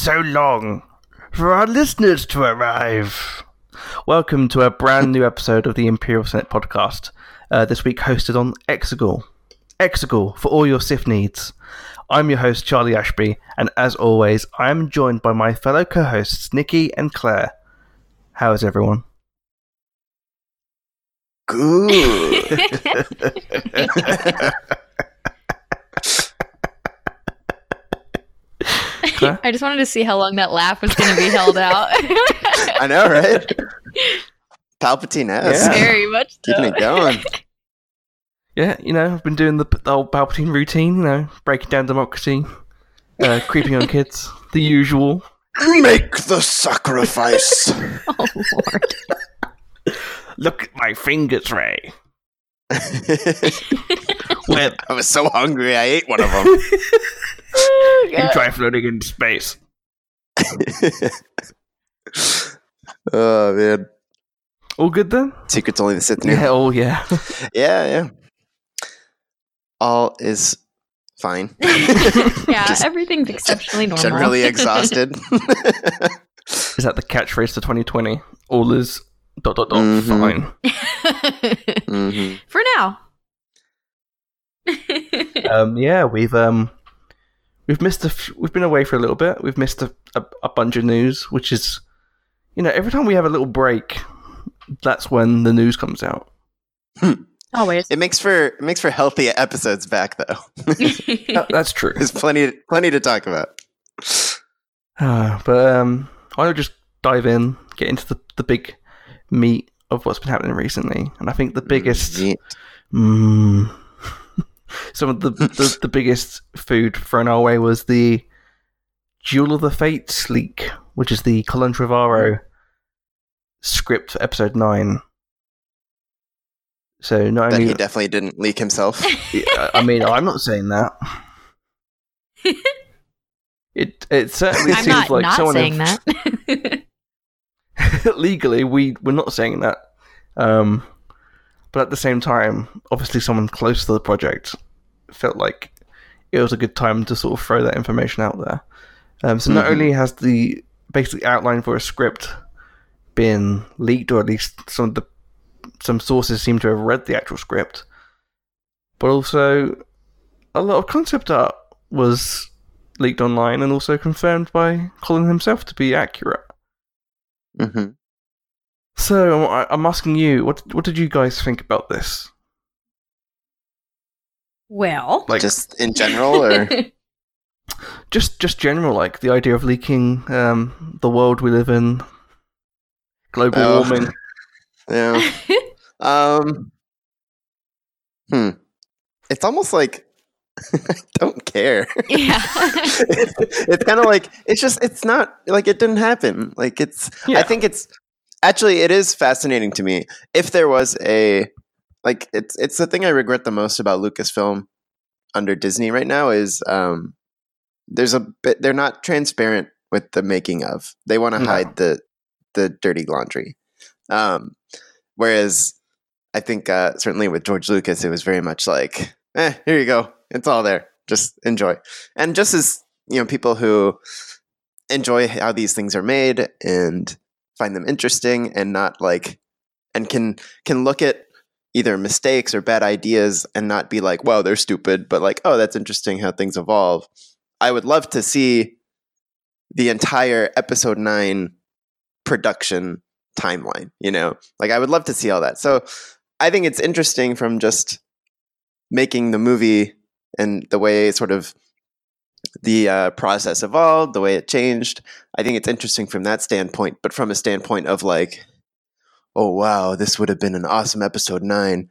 so long for our listeners to arrive. Welcome to a brand new episode of the Imperial Senate podcast. Uh, this week hosted on Exegol. Exegol for all your Sith needs. I'm your host, Charlie Ashby, and as always, I am joined by my fellow co hosts, Nikki and Claire. How is everyone? Good. Claire? I just wanted to see how long that laugh was going to be held out. I know, right? Palpatine esque. Yeah. Very much so. Keeping it going. Yeah, you know, I've been doing the, the old Palpatine routine, you know, breaking down democracy, uh, creeping on kids, the usual. Make the sacrifice. Oh, Lord. Look at my fingers, Rey. I was so hungry, I ate one of them. Oh, you try floating in space. oh man, All good then? secrets only the Sith knew. Yeah, oh yeah. Yeah, yeah. All is fine. yeah, Just everything's exceptionally normal. Generally exhausted. Is that the catchphrase for 2020? All is dot dot dot Mhm. fine. hmm For now. Um, yeah, we've um, we've missed a. F- we've been away for a little bit. We've missed a, a, a bunch of news, which is, you know, every time we have a little break, that's when the news comes out. Always. It makes for it makes for healthy episodes back though. That- that's true. There's plenty plenty to talk about. Uh, but um, I'll just dive in, get into the, the big meat of what's been happening recently, and I think the biggest, Yeah. mm, some of the, the the biggest food thrown our way was the Duel of the Fates leak, which is the Colin Trevorrow script for episode nine. So not That only, he definitely didn't leak himself. I I mean, I'm not saying that. It it certainly I'm seems not like not someone saying have- that. legally we we're not saying that um but at the same time obviously someone close to the project felt like it was a good time to sort of throw that information out there um so not Mhm. only has the basic outline for a script been leaked or at least some of the some sources seem to have read the actual script but also a lot of concept art was leaked online and also confirmed by Colin himself to be accurate hmm so I- I'm asking you, what what did you guys think about this? well. Like Just in general, or just just general, like the idea of leaking um, the world we live in, global Oh. warming. yeah. Um. Hmm. It's almost like I don't care. yeah. it's it's kind of like it's just it's not like it didn't happen. Like it's Yeah. I think it's actually it is fascinating to me if there was a like it's it's the thing I regret the most about Lucasfilm under Disney right now is um there's a bit they're not transparent with the making of. They want to No. hide the the dirty laundry. Um whereas I think uh certainly with George Lucas it was very much like eh here you go. It's all there. Just enjoy. And just as you know people who enjoy how these things are made and find them interesting and not like and can can look at either mistakes or bad ideas and not be like wow they're stupid but like oh that's interesting how things evolve i would love to see the entire episode 9 production timeline you know like i would love to see all that so i think it's interesting from just making the movie and the way sort of the uh, process evolved, the way it changed. I think it's interesting from that standpoint, but from a standpoint of like, oh wow, this would have been an awesome episode nine.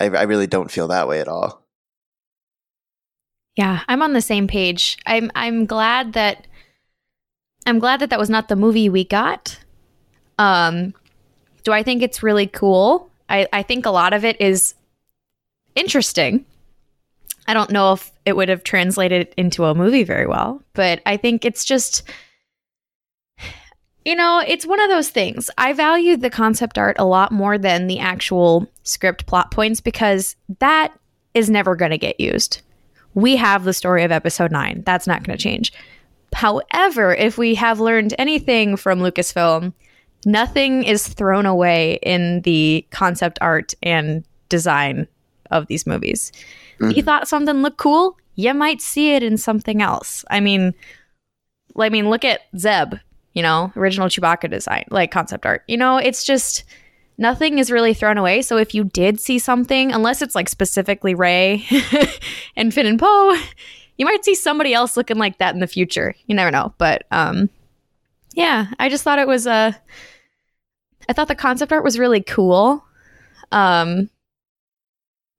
I, I really don't feel that way at all. Yeah, I'm on the same page. I'm I'm glad that I'm glad that that was not the movie we got. Um do I think it's really cool? I I think a lot of it is interesting. I don't know if it would have translated into a movie very well, but I think it's just you know, it's one of those things. I value the concept art a lot more than the actual script plot points because that is never going to get used. We have the story of episode 9. That's not going to change. However, if we have learned anything from Lucasfilm, nothing is thrown away in the concept art and design of these movies. Mhm. You thought something looked cool, you might see it in something else. I mean, I mean, look at Zeb, you know, original Chewbacca design, like concept art. You know, it's just nothing is really thrown away. So if you did see something, unless it's like specifically Rey and Finn and Poe, you might see somebody else looking like that in the future. You never know. But um yeah, I just thought it was uh I thought the concept art was really cool. Um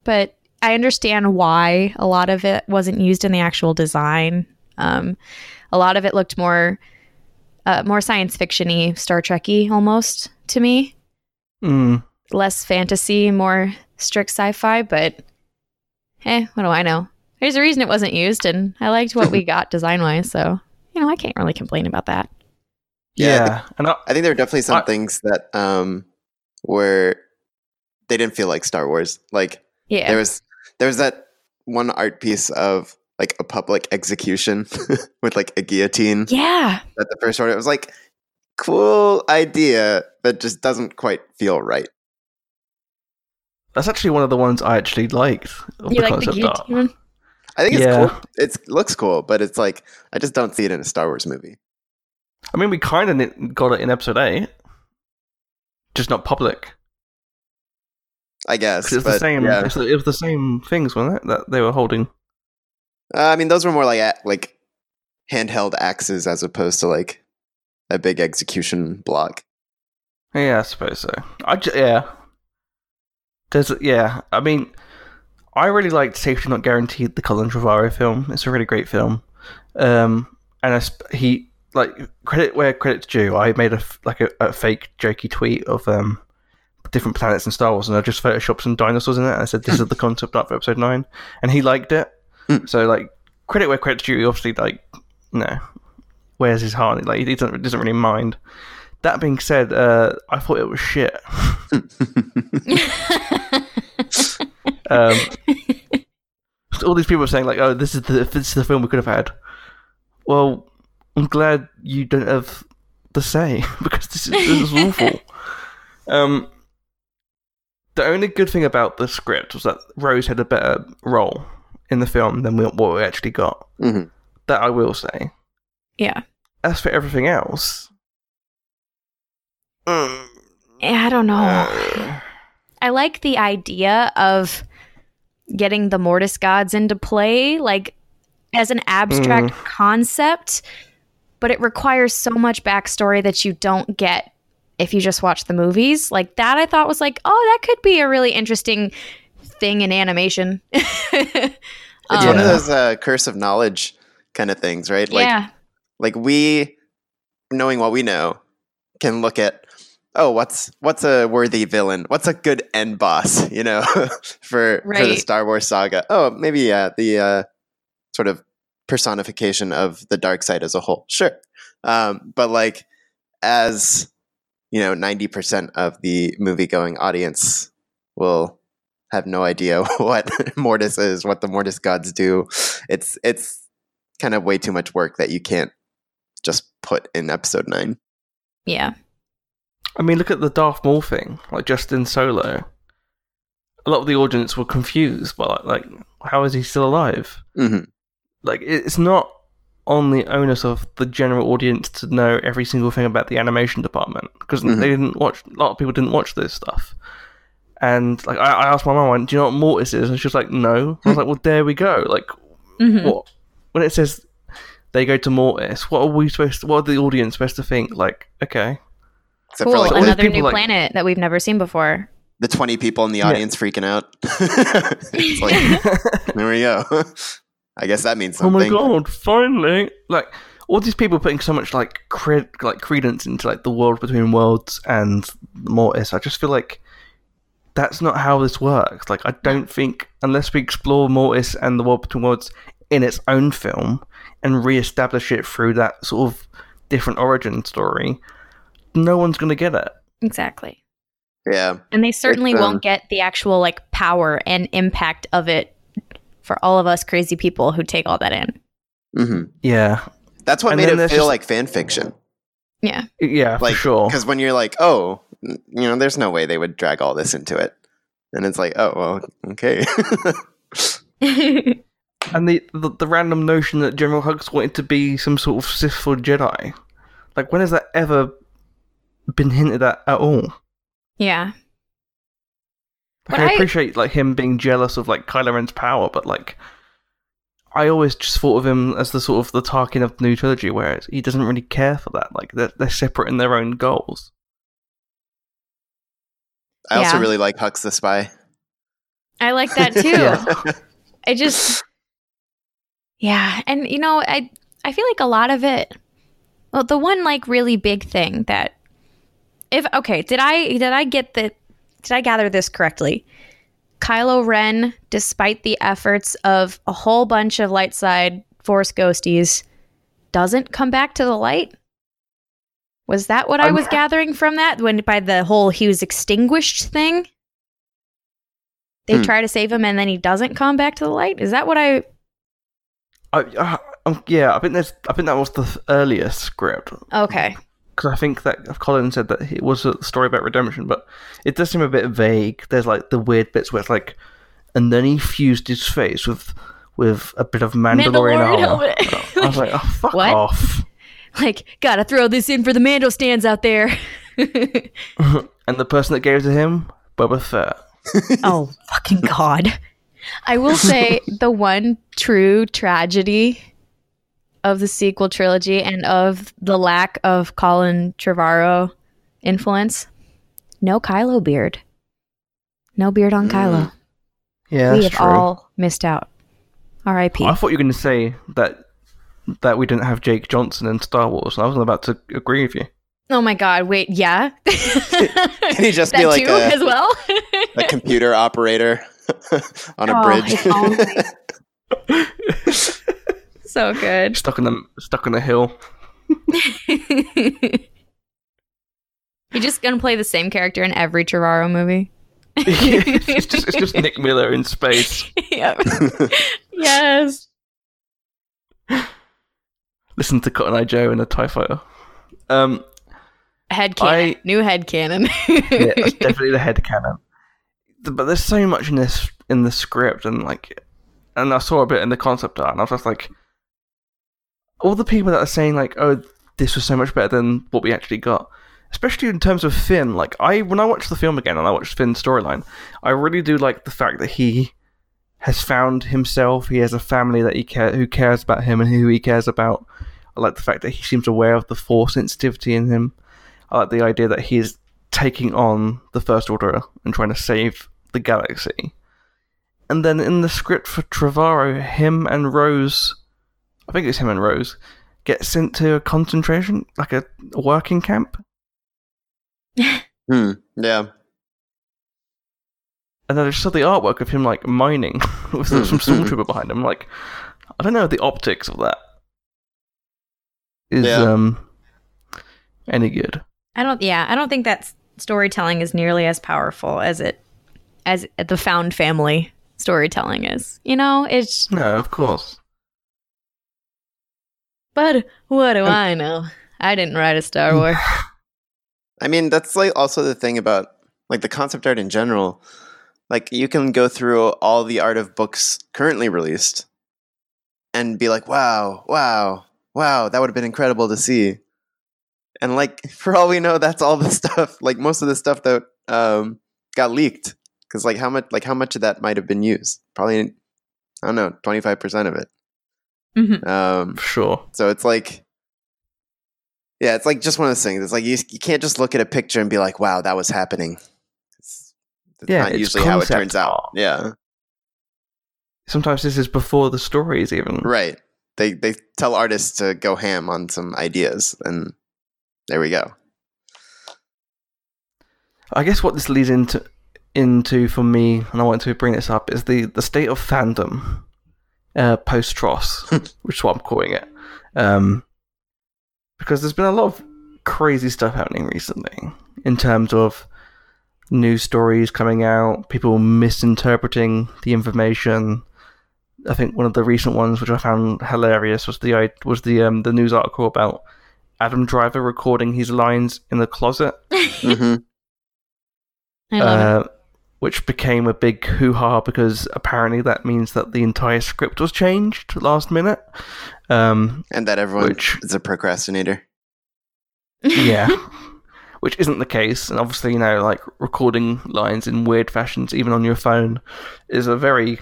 but I understand why a lot of it wasn't used in the actual design. Um a lot of it looked more uh, more science fictiony, Star Trekky almost to me Mm. less fantasy, more strict sci-fi, but hey, what do I know? There's a reason it wasn't used, and I liked what we got design-wise, so you know I can't really complain about that. Yeah, Yeah, and I, I think there are definitely some I- things that um were they didn't feel like Star Wars. Like Yeah, there was there was that one art piece of like a public execution with like a guillotine yeah, at the first order. It was like cool idea, but just doesn't quite feel right. that's actually one of the ones I actually liked. Of you the like the guillotine? I think it's Yeah. cool. It's looks cool, but it's like I just don't see it in a Star Wars movie. I mean, we kind of got it in episode eight, just not public. I guess. it was the same. yeah. it's- It was the same things, wasn't it? That they were holding. Uh, I mean, those were more like a- like handheld axes as opposed to like a big execution block. Yeah, I suppose so. I yeah. There's yeah. I mean, I really liked Safety Not Guaranteed, the Colin Trevorrow film. It's a really great film. Um, and I sp- he like credit where credit's due. I made a f- like a, a fake jokey tweet of um different planets in Star Wars, and I just photoshopped some dinosaurs in it. And I said this is the concept art for Episode Nine, and he liked it. Hmm. So like credit where credit's due. Obviously like no, where's his heart? Like he doesn't doesn't really mind. That being said, uh, I thought it was shit. um, all these people are saying like, "Oh, this is the this is the film we could have had." Well, I'm glad you don't have the say because this is this is awful. Um, the only good thing about the script was that Rose had a better role in the film than we, what we actually got. Mhm. That I will say. yeah. As for everything else, mm, Yeah, I don't know. uh, I like the idea of getting the Mortis gods into play, like as an abstract concept, but it requires so much backstory that you don't get if you just watch the movies. Like that, I thought was like, oh, that could be a really interesting thing in animation. It's one of those uh, curse of knowledge kind of things, right? Like yeah, like we knowing what we know can look at oh what's what's a worthy villain? What's a good end boss you know for for the star wars saga? Oh maybe uh the uh sort of personification of the dark side as a whole. Sure. Um but like as you know 90% of the movie going audience will have no idea what mortis is what the mortis gods do it's it's kind of way too much work that you can't just put in episode 9 yeah, I mean, look at the Darth Maul thing, like Justin Solo. A lot of the audience were confused by like, like how is he still alive? hmm Like, it's not on the onus of the general audience to know every single thing about the animation department because Mhm. they didn't watch. A lot of people didn't watch this stuff. And like, I, I asked my mum, "Do you know what Mortis is?" And she was like, "No." I was like, "Well, there we go." Like, Mhm. what when it says they go to Mortis, what are we supposed? To, what are the audience supposed to think? Like, okay, except cool. for like Another people, new like- planet that we've never seen before. the 20 people in the Yeah. audience freaking out. it's like, there we go. I guess that means something. oh my god, finally! Like all these people putting so much like cred, like credence into like the world between worlds and Mortis. I just feel like that's not how this works. Like I don't think unless we explore Mortis and the world between worlds in its own film and re-establish it through that sort of different origin story, no one's gonna get it. Exactly. Yeah. And they certainly um, won't get the actual like power and impact of it for all of us crazy people who take all that in. hmm Yeah, That's what And made it feel just- like fan fiction. Yeah. yeah, Like, for sure. Because when you're like, oh, you know, there's no way they would drag all this into it. And it's like, oh, well, okay. And the, the the random notion that General Hux wanted to be some sort of Sith or Jedi, like when has that ever been hinted at at all? yeah. Like, I I- appreciate like him being jealous of like Kylo Ren's power, but like I always just thought of him as the sort of the Tarkin of the new trilogy, whereas he doesn't really care for that. Like they're they're separate in their own goals. I also really like Hux the Spy. I like that too. Yeah. I just Yeah, and you know, I I feel like a lot of it well, the one like really big thing that if okay, did I did I get the did I gather this correctly? Kylo Ren, despite the efforts of a whole bunch of light side force ghosties, doesn't come back to the light? Was that what I I'm- was gathering from that when by the whole he was extinguished thing? They Hmm. try to save him and then he doesn't come back to the light? Is that what I I, uh, um, yeah, I think there's I think that was the earliest script Okay. Because I think that Colin said that it was a story about redemption, but it does seem a bit vague. There's like the weird bits where it's like, and then he fused his face with with a bit of Mandalorian, Mandalorian armor. I was like, oh fuck What? off. Like, gotta throw this in for the Mando stands out there. and the person that gave it to him, Boba Fett. oh, fucking God. I will say the one true tragedy of the sequel trilogy and of the lack of Colin Trevorrow influence no Kylo beard. No beard on Kylo. Mm. Yeah, we have true. all missed out. R.I.P. I thought you were going to say that that we didn't have Jake Johnson in Star Wars, and I wasn't about to agree with you. Oh my God! Wait, yeah. Can he just that be like too, a- as well? a computer operator on a Oh, bridge. so good. Stuck in the stuck in the hill. You're just gonna play the same character in every Trevorrow movie. it's just it's just Nick Miller in space. yep. yes. Listen to Cotton Eye Joe in a Tie Fighter. Um, Head canon. I- New head canon. yeah, that's definitely the head canon. But there's so much in this in the script, and like, and I saw a bit in the concept art, and I was just like, all the people that are saying like, "Oh, this was so much better than what we actually got," especially in terms of Finn. Like, I when I watch the film again and I watch Finn's storyline, I really do like the fact that he has found himself. He has a family that he care who cares about him and who he cares about. I like the fact that he seems aware of the force sensitivity in him. I like the idea that he is taking on the First Order and trying to save the galaxy. And then in the script for Trevorrow, him and Rose, I think it's him and Rose, get sent to a concentration, like a, a working camp. Hmm. Yeah. And then I just saw the artwork of him like mining with some some stormtrooper behind him. Like, I don't know the optics of that is Yeah. um any good. I don't. Yeah, I don't think that storytelling is nearly as powerful as it as the found family storytelling is. You know, it's. No, of course. But what do I know? I didn't write a Star Wars. I mean, that's like also the thing about like the concept art in general. Like you can go through all the art of books currently released and be like, "Wow, wow, wow, that would have been incredible to see." And like for all we know, that's all the stuff. Like most of the stuff that um, got leaked, because like how much, like how much of that might have been used? Probably, I don't know, twenty five percent of it. Mhm. Um, Sure. so it's like, yeah, it's like just one of those things. It's like you, you can't just look at a picture and be like, wow, that was happening. It's, That's Yeah, not it's usually how it concept turns out. Yeah, Sometimes this is before the stories even. right. They they tell artists to go ham on some ideas, and there we go. I guess what this leads into into for me, and I want to bring this up, is the the state of fandom uh, post TROS, which is what I'm calling it. Um, because there's been a lot of crazy stuff happening recently in terms of news stories coming out, people misinterpreting the information. I think one of the recent ones, which I found hilarious, was the was the um, the news article about Adam Driver recording his lines in the closet hmm I love it. Which became a big hoo ha because apparently that means that the entire script was changed last minute. Um, And that everyone Which- is a procrastinator. yeah, which isn't the case. And obviously, you know, like recording lines in weird fashions, even on your phone, is a very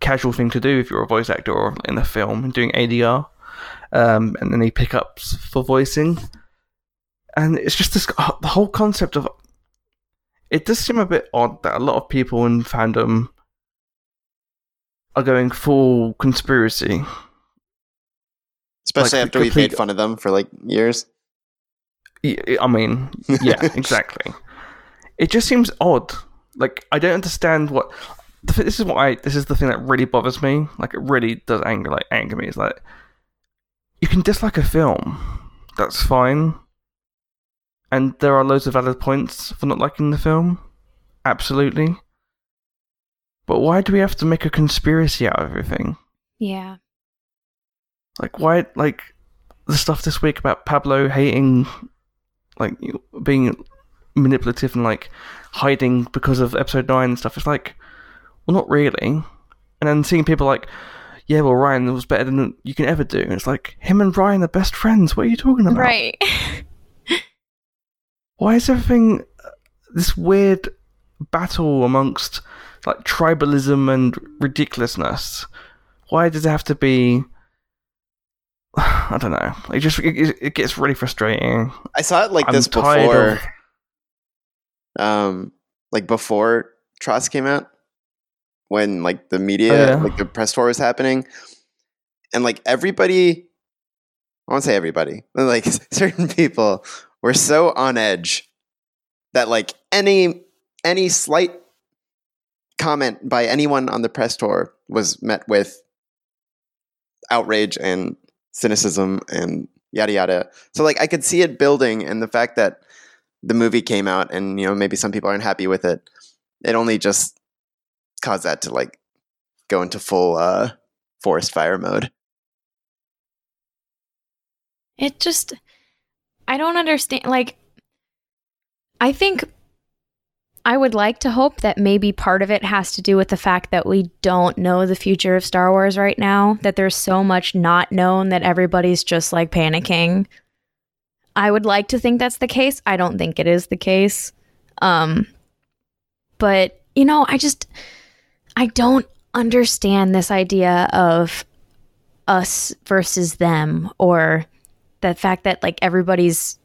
casual thing to do if you're a voice actor or in a film and doing ADR. Um, and any pickups for voicing. And it's just this the whole concept of it does seem a bit odd that a lot of people in fandom are going full conspiracy. Especially Like, after we've made fun of them for like years. I mean, yeah, exactly. It just seems odd. Like I don't understand what. This is what I. This is the thing that really bothers me. Like it really does anger. Like anger me. Is like you can dislike a film. That's fine. And there are loads of valid points for not liking the film. Absolutely. But why do we have to make a conspiracy out of everything? yeah. Like why like the stuff this week about Pablo hating like being manipulative and like hiding because of episode 9 and stuff it's like well not really and then seeing people like yeah well Rian was better than you can ever do and it's like him and Rian are best friends what are you talking about Right. why is everything uh, this weird battle amongst like tribalism and ridiculousness why does it have to be I don't know. It just it, it gets really frustrating. I saw it like I'm this before. of- um like before TROS came out when like the media Oh, yeah. like the press tour was happening and like everybody I won't say everybody but like certain people were so on edge that like any any slight comment by anyone on the press tour was met with outrage and cynicism and yada yada. So like I could see it building and the fact that the movie came out and you know maybe some people aren't happy with it it only just caused that to like go into full uh forest fire mode. It just I don't understand like I think I would like to hope that maybe part of it has to do with the fact that we don't know the future of Star Wars right now, that there's so much not known that everybody's just like panicking. I would like to think that's the case. I don't think it is the case. Um but you know, I just I don't understand this idea of us versus them or the fact that like everybody's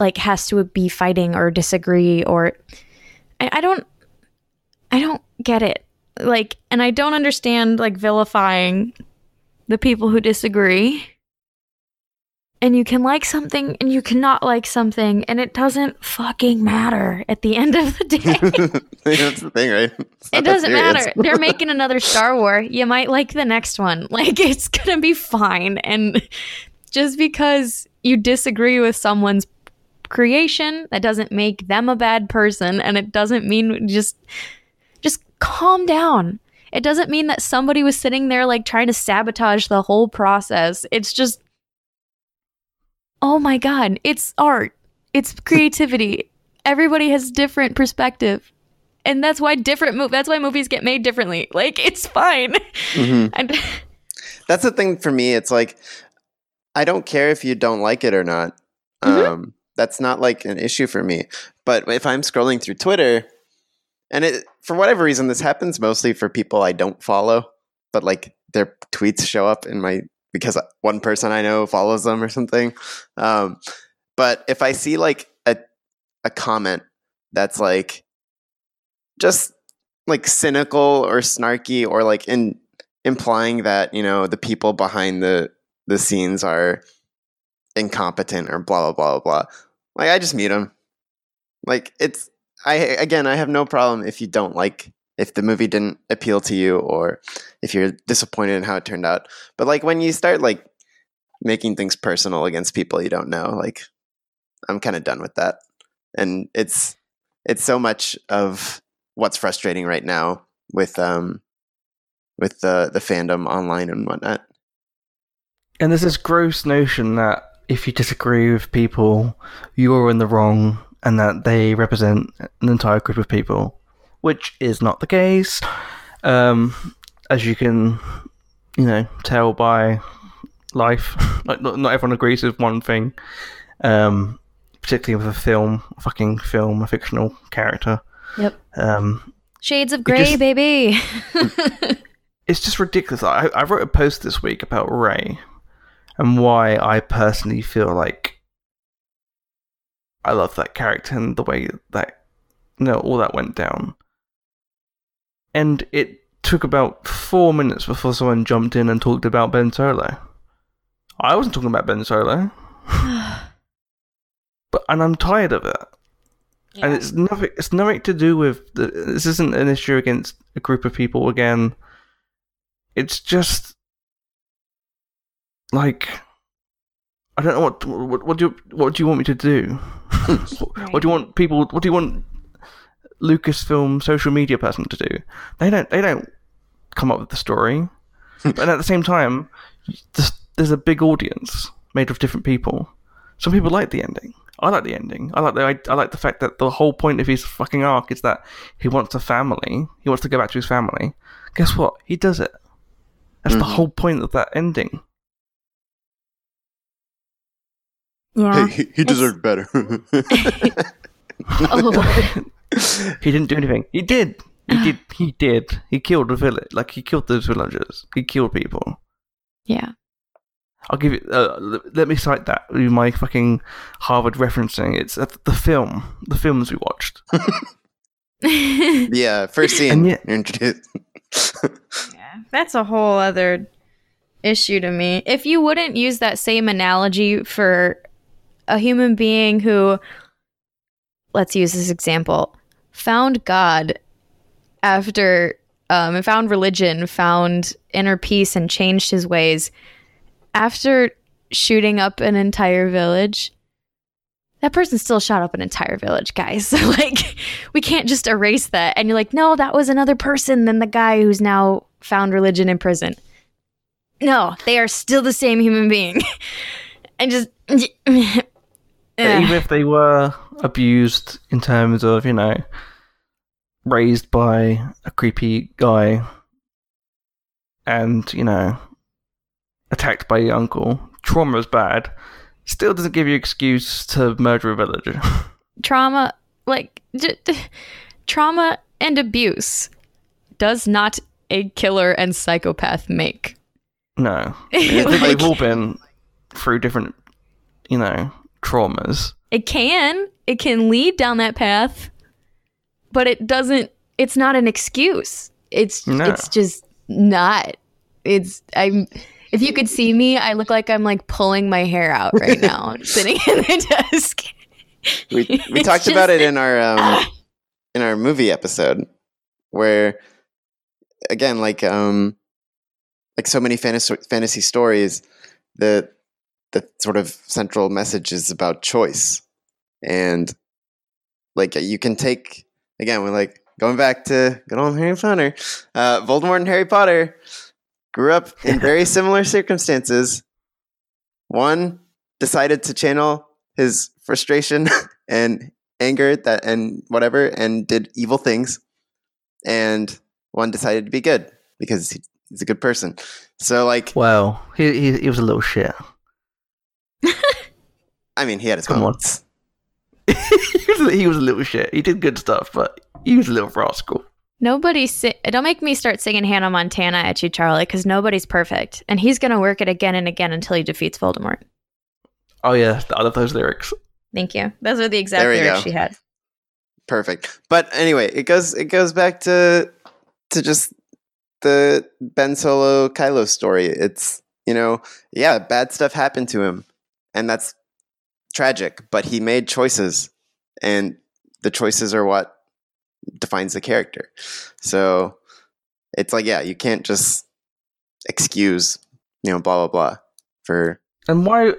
like has to be fighting or disagree or I, I don't I don't get it. Like and I don't understand like vilifying the people who disagree. And you can like something and you cannot like something and it doesn't fucking matter at the end of the day. that's the thing right It doesn't matter. They're making another Star War. You might like the next one. Like it's gonna be fine. And just because you disagree with someone's creation, that doesn't make them a bad person, and it doesn't mean just just calm down. It doesn't mean that somebody was sitting there like trying to sabotage the whole process. It's just oh my god, it's art. It's creativity. Everybody has different perspective and that's why different move that's why movies get made differently like it's fine Mhm. and that's the thing for me it's like i don't care if you don't like it or not. Mhm. um that's not like an issue for me. But if i'm scrolling through twitter and it for whatever reason this happens mostly for people i don't follow but like their tweets show up in my because one person i know follows them or something. Um but if i see like a a comment that's like just like cynical or snarky or like in implying that you know the people behind the the scenes are incompetent or blah blah blah blah blah. Like I just mute them. Like it's I again I have no problem if you don't like if the movie didn't appeal to you or if you're disappointed in how it turned out. But like when you start like making things personal against people you don't know, like I'm kind of done with that. And it's it's so much of what's frustrating right now with um with the the fandom online and whatnot. And there's this gross notion that if you disagree with people, you're in the wrong and that they represent an entire group of people, which is not the case. Um, as you can, you know, tell by life, like not, not everyone agrees with one thing. Um, particularly with a film, a fucking film, a fictional character. Yep. Um, Shades of Grey, baby. it's just ridiculous. I, I wrote a post this week about Rey and why I personally feel like I love that character and the way that you know all that went down. And it took about four minutes before someone jumped in and talked about Ben Solo. I wasn't talking about Ben Solo, but and I'm tired of it. And it's nothing. It's nothing to do with the, this. Isn't an issue against a group of people again. It's just like I don't know what what, what do you what do you want me to do? what, what do you want people? What do you want Lucasfilm social media person to do? They don't. They don't come up with the story. but at the same time, there's, there's a big audience made of different people. Some people like the ending. I like the ending. I like the I, I like the fact that the whole point of his fucking arc is that he wants a family. He wants to go back to his family. Guess what? He does it. That's the Mhm. whole point of that ending. Yeah. he, he deserved better. Oh. He didn't do anything. He did. He did. He did. He killed the village. Like he killed those villagers. He killed people. yeah. I'll give you. Uh, l- let me cite that my fucking Harvard referencing. It's uh, the film. The films we watched. yeah, first scene And yet- Yeah, that's a whole other issue to me. If you wouldn't use that same analogy for a human being who, let's use this example, found God after, um, found religion, found inner peace, and changed his ways after shooting up an entire village. That person still shot up an entire village, guys. Like, we can't just erase that. And you're like, no, that was another person than the guy who's now found religion in prison. No, they are still the same human being. and just. But even if they were abused in terms of, you know, raised by a creepy guy and, you know, attacked by your uncle, trauma is bad. Still doesn't give you excuse to murder a villager. trauma, like, j- d- trauma and abuse does not a killer and psychopath make. no. Like- They've all been through different, you know, traumas. It can. It can lead down that path, but it doesn't it's not an excuse. It's No. it's just not. It's I'm if you could see me, I look like I'm like pulling my hair out right now, sitting in the desk. we we It's talked about it in our um in our movie episode where again like um like so many fantasy fantasy stories the the sort of central message is about choice. And like you can take again we're like going back to good old Harry Potter uh Voldemort and Harry Potter. Grew up in very similar circumstances. One decided to channel his frustration and anger that and whatever and did evil things. And one decided to be good because he, he's a good person. So like Well, he, he, he was a little shit. I mean he had his Come on. moments he, was, he was a little shit. He did good stuff, but he was a little rascal. Nobody si- don't make me start singing Hannah Montana at you, Charlie, because nobody's perfect. And he's gonna work it again and again until he defeats Voldemort. Oh yeah, I love those lyrics. Thank you. Those are the exact lyrics go. she had. perfect. But anyway, it goes it goes back to to just the Ben Solo Kylo story. It's you know, yeah, bad stuff happened to him, and that's tragic. But he made choices, and the choices are what defines the character. So it's like, yeah, you can't just excuse, you know, blah blah blah for And why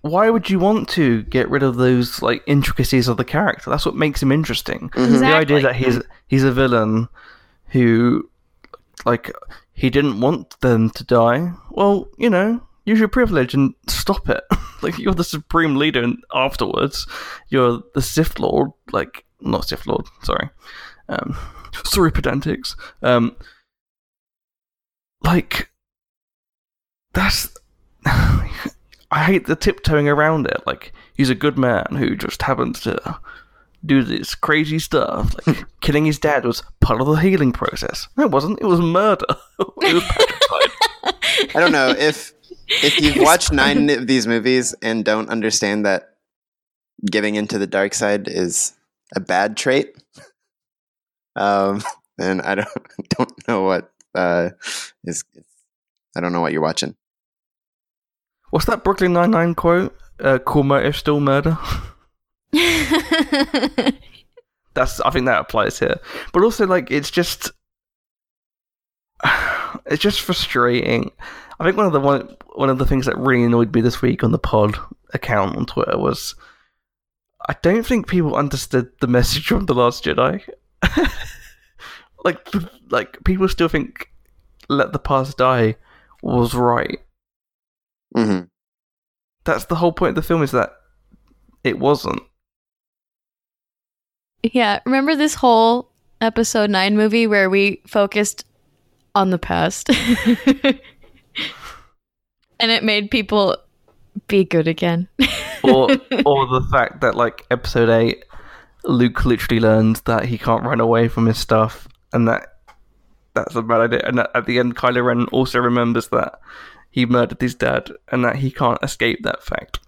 why would you want to get rid of those like intricacies of the character? That's what makes him interesting. Mhm. The idea that he's he's a villain who like he didn't want them to die. Well, you know, use your privilege and stop it. like you're the supreme leader and afterwards you're the Sith Lord, like not Sith Lord, sorry. Um sorry pedantics. Um like that's I hate the tiptoeing around it. Like he's a good man who just happens to do this crazy stuff. Like killing his dad was part of the healing process. No, it wasn't. It was murder. it was patricide. I don't know if if you've watched nine of these movies and don't understand that giving into the dark side is a bad trait, um, then I don't don't know what uh, is. I don't know what you're watching. What's that Brooklyn Nine Nine quote? Uh, "Core motive still murder." That's. I think that applies here. But also, like, it's just. It's just frustrating. I think one of the one one of the things that really annoyed me this week on the pod account on Twitter was I don't think people understood the message from the Last Jedi. like, like people still think "Let the past die" was right. hmm That's the whole point of the film is that it wasn't. yeah, remember this whole episode 9 movie where we focused on the past? and it made people be good again. or or the fact that like episode eight, Luke literally learns that he can't run away from his stuff, and that that's a bad idea. And at the end, Kylo Ren also remembers that he murdered his dad, and that he can't escape that fact.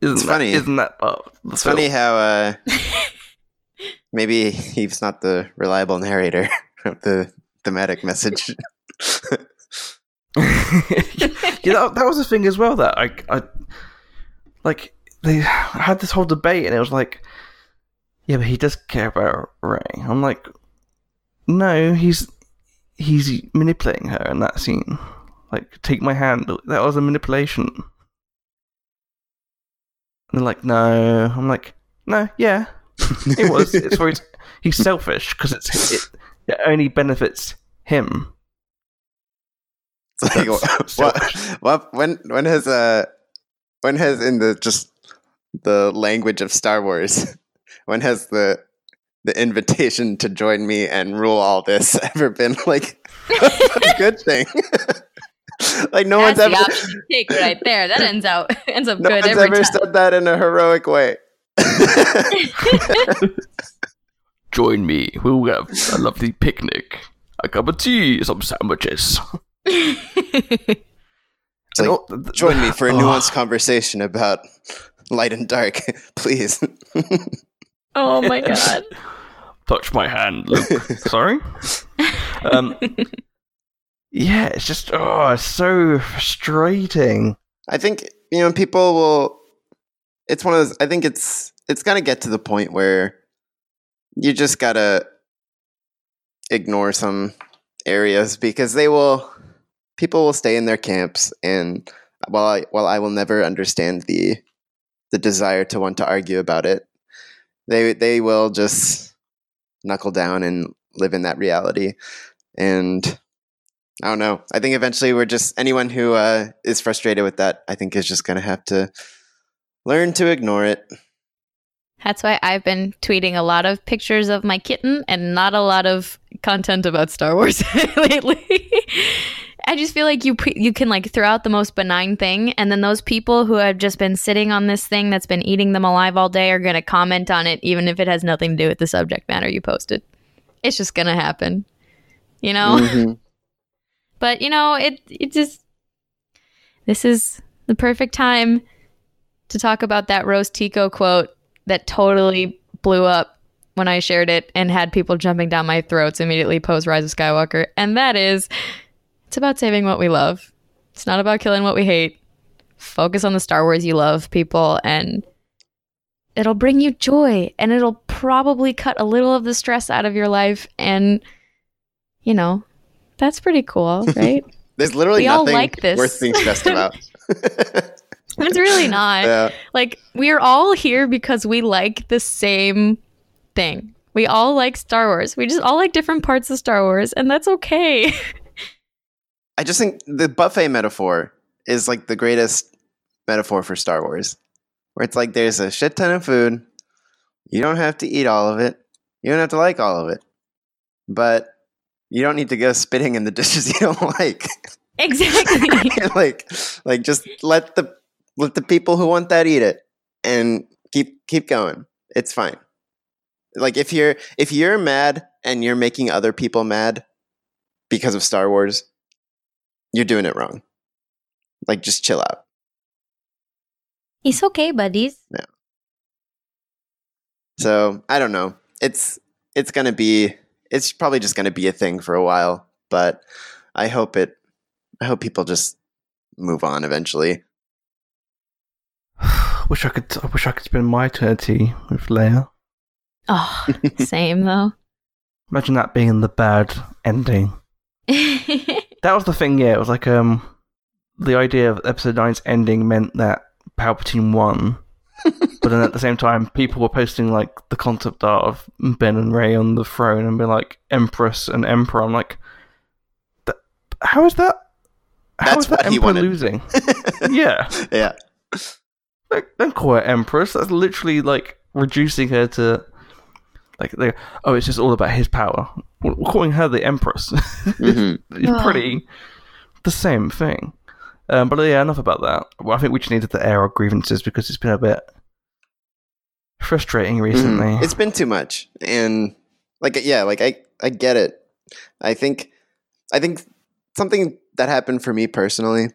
Isn't It's that, funny. Isn't that part the It's film? funny how uh, maybe he's not the reliable narrator of the thematic message. yeah, that, that was the thing as well. That I, I, like they had this whole debate, and it was like, yeah, but he does care about Rey. I'm like, no, he's he's manipulating her in that scene. Like, take my hand. That was a manipulation. And they're like, no. I'm like, no, yeah, it was. it's he's, he's selfish because it's it, it only benefits him. It's like, That's what, what, when when has uh when has in the just the language of Star Wars when has the the invitation to join me and rule all this ever been like a good thing? like no That's one's the ever option you take right there. That ends out ends up no good one's every ever time. said that in a heroic way. Join me. We'll have a lovely picnic. A cup of tea, some sandwiches. It's like, And join me for a Oh. nuanced conversation about light and dark, please. oh my god. touch my hand, Luke. Sorry. Um, yeah, it's just oh, it's so frustrating. I think you know people will. It's one of those. I think it's it's gonna get to the point where you just gotta ignore some areas because they will. People will stay in their camps, and while I while I will never understand the the desire to want to argue about it, they they will just knuckle down and live in that reality, and I don't know. I think eventually we're just anyone who uh, is frustrated with that. I think is just going to have to learn to ignore it. That's why I've been tweeting a lot of pictures of my kitten and not a lot of content about Star Wars lately. I just feel like you pre- you can like throw out the most benign thing, and then those people who have just been sitting on this thing that's been eating them alive all day are going to comment on it, even if it has nothing to do with the subject matter you posted. It's just going to happen, you know. Mhm. But you know, it it just this is the perfect time to talk about that Rose Tico quote that totally blew up when I shared it and had people jumping down my throats immediately post Rise of Skywalker. And that is it's about saving what we love. It's not about killing what we hate. Focus on the Star Wars you love, people, and it'll bring you joy and it'll probably cut a little of the stress out of your life and you know, that's pretty cool, right? There's literally We all nothing like this. worth being stressed about. it's really not. yeah. Like we're all here because we like the same thing. We all like Star Wars. We just all like different parts of Star Wars, and that's okay. I just think the buffet metaphor is like the greatest metaphor for Star Wars, where it's like there's a shit ton of food. You don't have to eat all of it. You don't have to like all of it, but you don't need to go spitting in the dishes you don't like. exactly. like, like just let the let the people who want that eat it, and keep keep going. It's fine. Like if you're if you're mad and you're making other people mad because of Star Wars, you're doing it wrong. Like just chill out. it's okay, buddies. Yeah. So I don't know. It's it's gonna be it's probably just gonna be a thing for a while, but I hope it I hope people just move on eventually. wish I could. I wish I could spend my eternity with Leia. Oh, same though. Imagine that being the bad ending. That was the thing. Yeah, it was like um, the idea of episode nine's ending meant that Palpatine won, but then at the same time, people were posting like the concept art of Ben and Rey on the throne and being like Empress and Emperor. I'm like, how is that? How That's is that Emperor losing? yeah, yeah. like, don't call her Empress. That's literally like reducing her to like, they oh, it's just all about his power. We're we're calling her the Empress. hmm it's Ugh. pretty the same thing. Um, but yeah, enough about that. Well, I think we just needed to air our grievances because it's been a bit frustrating recently. Mhm. It's been too much, and like yeah, like I I get it. I think I think something that happened for me personally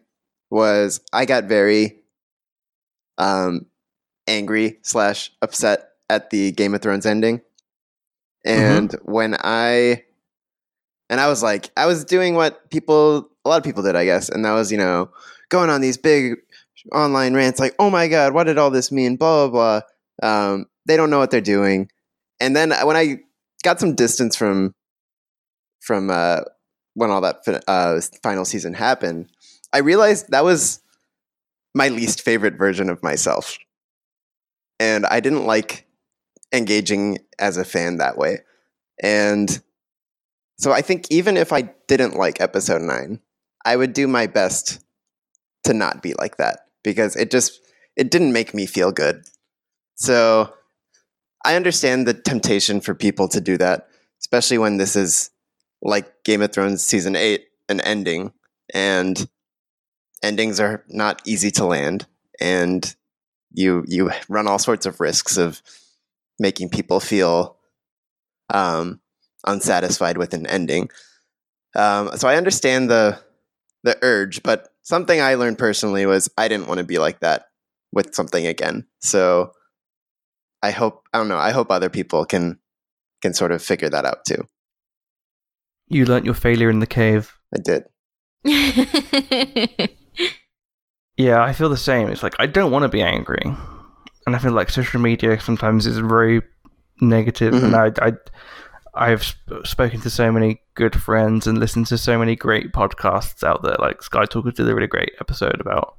was I got very um angry slash upset at the Game of Thrones ending, and when I and I was like I was doing what people a lot of people did I guess, and that was you know going on these big online rants like oh my god what did all this mean? blah blah blah. Um, they don't know what they're doing. And then when I got some distance from from uh, when all that uh, final season happened, I realized that was my least favorite version of myself, and I didn't like engaging as a fan that way. And so I think even if I didn't like episode nine, I would do my best to not be like that because it just it didn't make me feel good. So I understand the temptation for people to do that, especially when this is like Game of Thrones season 8 an ending and endings are not easy to land and you you run all sorts of risks of making people feel um, unsatisfied with an ending. Um, so I understand the the urge, but something I learned personally was I didn't want to be like that with something again. So I hope I don't know. I hope other people can can sort of figure that out too. you learnt your failure in the cave. I did. Yeah, I feel the same. It's like I don't want to be angry, and I feel like social media sometimes is very negative, and I, I, I've sp- spoken to so many good friends and listened to so many great podcasts out there. Like Sky Talkers did a really great episode about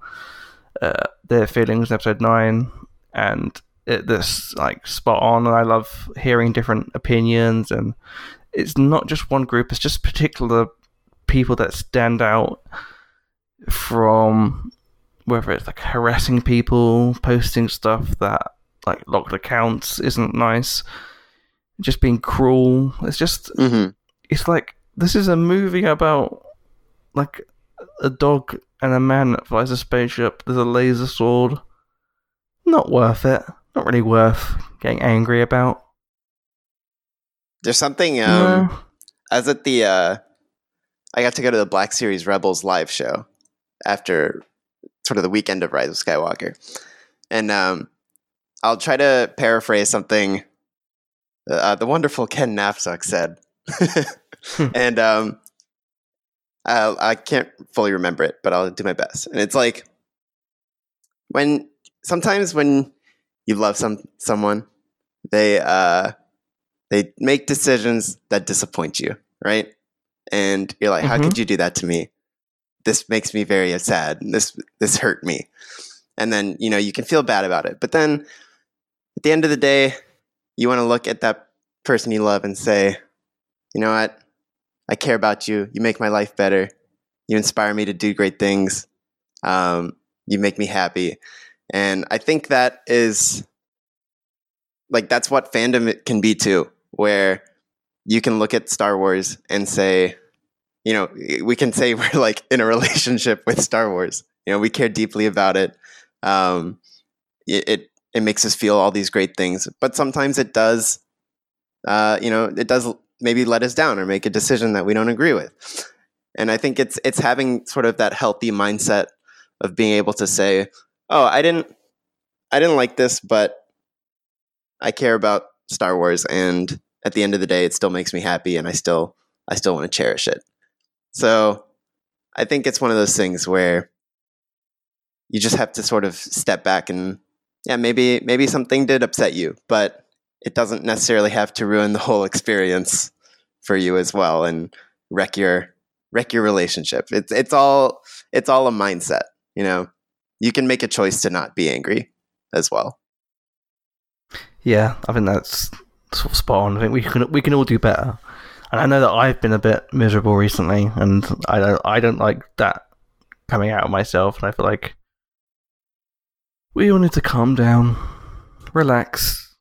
uh, their feelings in episode nine, and it, this like spot on. And I love hearing different opinions, and it's not just one group; it's just particular people that stand out from whether it's like harassing people, posting stuff that like locked accounts isn't nice, just being cruel. It's just hmm it's like this is a movie about like a dog and a man that flies a spaceship. There's a laser sword. Not worth it. Not really worth getting angry about. There's something. Um, No. I was at the. Uh, I got to go to the Black Series Rebels live show after sort of the weekend of Rise of Skywalker, and um, I'll try to paraphrase something uh, the wonderful Ken Napzok said, and um, I, I can't fully remember it, but I'll do my best. And it's like when sometimes when you love some someone, they uh, they make decisions that disappoint you, right? And you're like, how Mhm. could you do that to me? This makes me very sad. This this hurt me. And then you know you can feel bad about it, but then at the end of the day, you want to look at that person you love and say, you know what? I care about you. You make my life better. You inspire me to do great things. Um, you make me happy. And I think that is like that's what fandom can be too, where you can look at Star Wars and say, you know, we can say we're like in a relationship with Star Wars. You know, we care deeply about it. Um, it, it it makes us feel all these great things, but sometimes it does, uh, you know, it does maybe let us down or make a decision that we don't agree with. And I think it's it's having sort of that healthy mindset of being able to say, "Oh, I didn't, I didn't like this, but I care about Star Wars, and at the end of the day, it still makes me happy, and I still, I still want to cherish it." So, I think it's one of those things where you just have to sort of step back and, yeah, maybe maybe something did upset you, but it doesn't necessarily have to ruin the whole experience for you as well and wreck your wreck your relationship. It's it's all it's all a mindset, you know. You can make a choice to not be angry as well. Yeah, I think that's sort of spot on. I think we can we can all do better. And I know that I've been a bit miserable recently, and I don't I don't like that coming out of myself. And I feel like we all need to calm down, relax.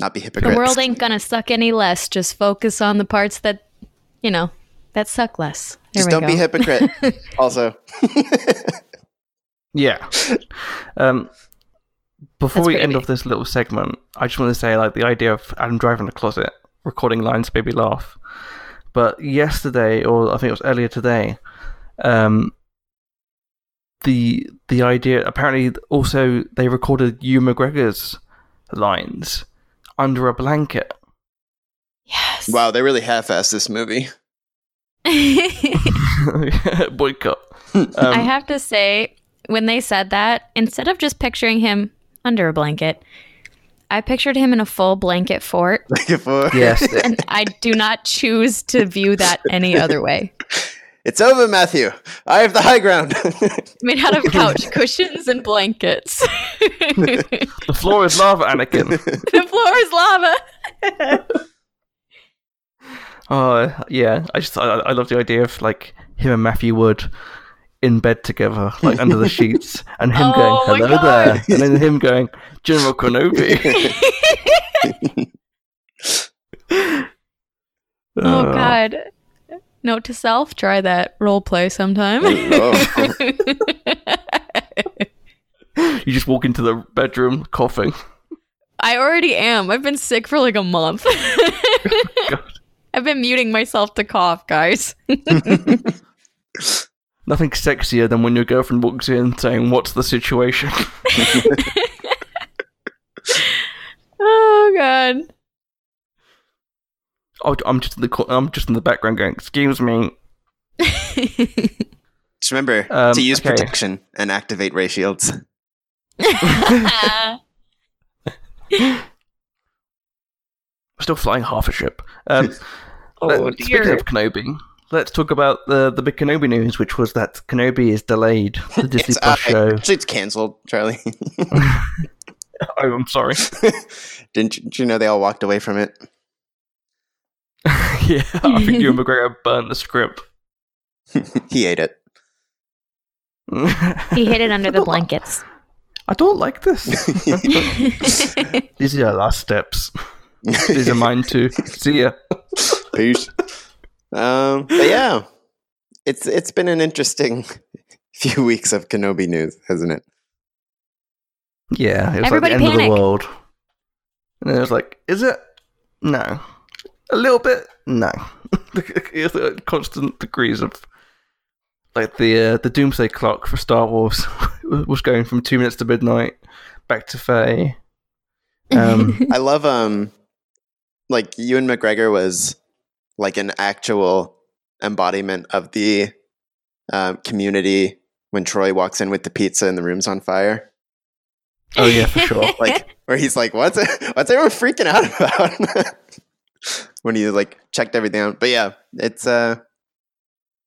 Not be hypocrites. The world ain't gonna suck any less. Just focus on the parts that, you know, that suck less. There Just don't go. be hypocrite. also, Yeah. Um, before That's we end neat. off this little segment, I just want to say, like, the idea of Adam driving in a closet, recording lines, baby laugh. But yesterday, or I think it was earlier today, um, the the idea apparently also they recorded Ewan McGregor's lines under a blanket. yes. wow, they really half-assed this movie. Boycott. Um, I have to say, when they said that, instead of just picturing him under a blanket, I pictured him in a full blanket fort, Before- yes, and I do not choose to view that any other way. it's over, Matthew. I have the high ground. Made out of couch cushions and blankets. the the floor is lava, Anakin. The floor is lava. Oh yeah, I just I, I love the idea of like him and Matthew Wood in bed together, like under the sheets, and him Oh going hello there, and then him going General Kenobi. Oh, oh God. Note to self: try that role play sometime. Oh. You just walk into the bedroom coughing. I already am. I've been sick for like a month. Oh, God. I've been muting myself to cough, guys. Nothing sexier than when your girlfriend walks in saying, "What's the situation?" oh God. oh, I'm just in the I'm just in the background going, "Excuse me." Just remember Um, to use okay. protection and activate ray shields. We're still flying half a ship. Um, oh Let- Speaking dear. of Kenobi, let's talk about the the big Kenobi news, which was that Kenobi is delayed. The Disney It's, Plus uh, show. Actually, it's canceled, Charlie. Oh, I'm sorry. didn't, you, did you know they all walked away from it? yeah, I think Ewan McGregor burned the script. he ate it. He hid it under the blankets. I don't like this. These are your last steps. These are mine too. See ya. Peace. Um, but yeah, it's it's been an interesting few weeks of Kenobi news, hasn't it? Yeah, it was Everybody like the end of the world. And then it was like, is it? No. A little bit? No. it's constant degrees of like the uh, the doomsday clock for Star Wars was going from two minutes to midnight back to Faye. Um, I love um like Ewan McGregor was like an actual embodiment of the um, community when Troy walks in with the pizza and the room's on fire. Oh yeah, for sure. Like where he's like, "What's what's everyone freaking out about?" when he like checked everything out. But yeah, it's uh,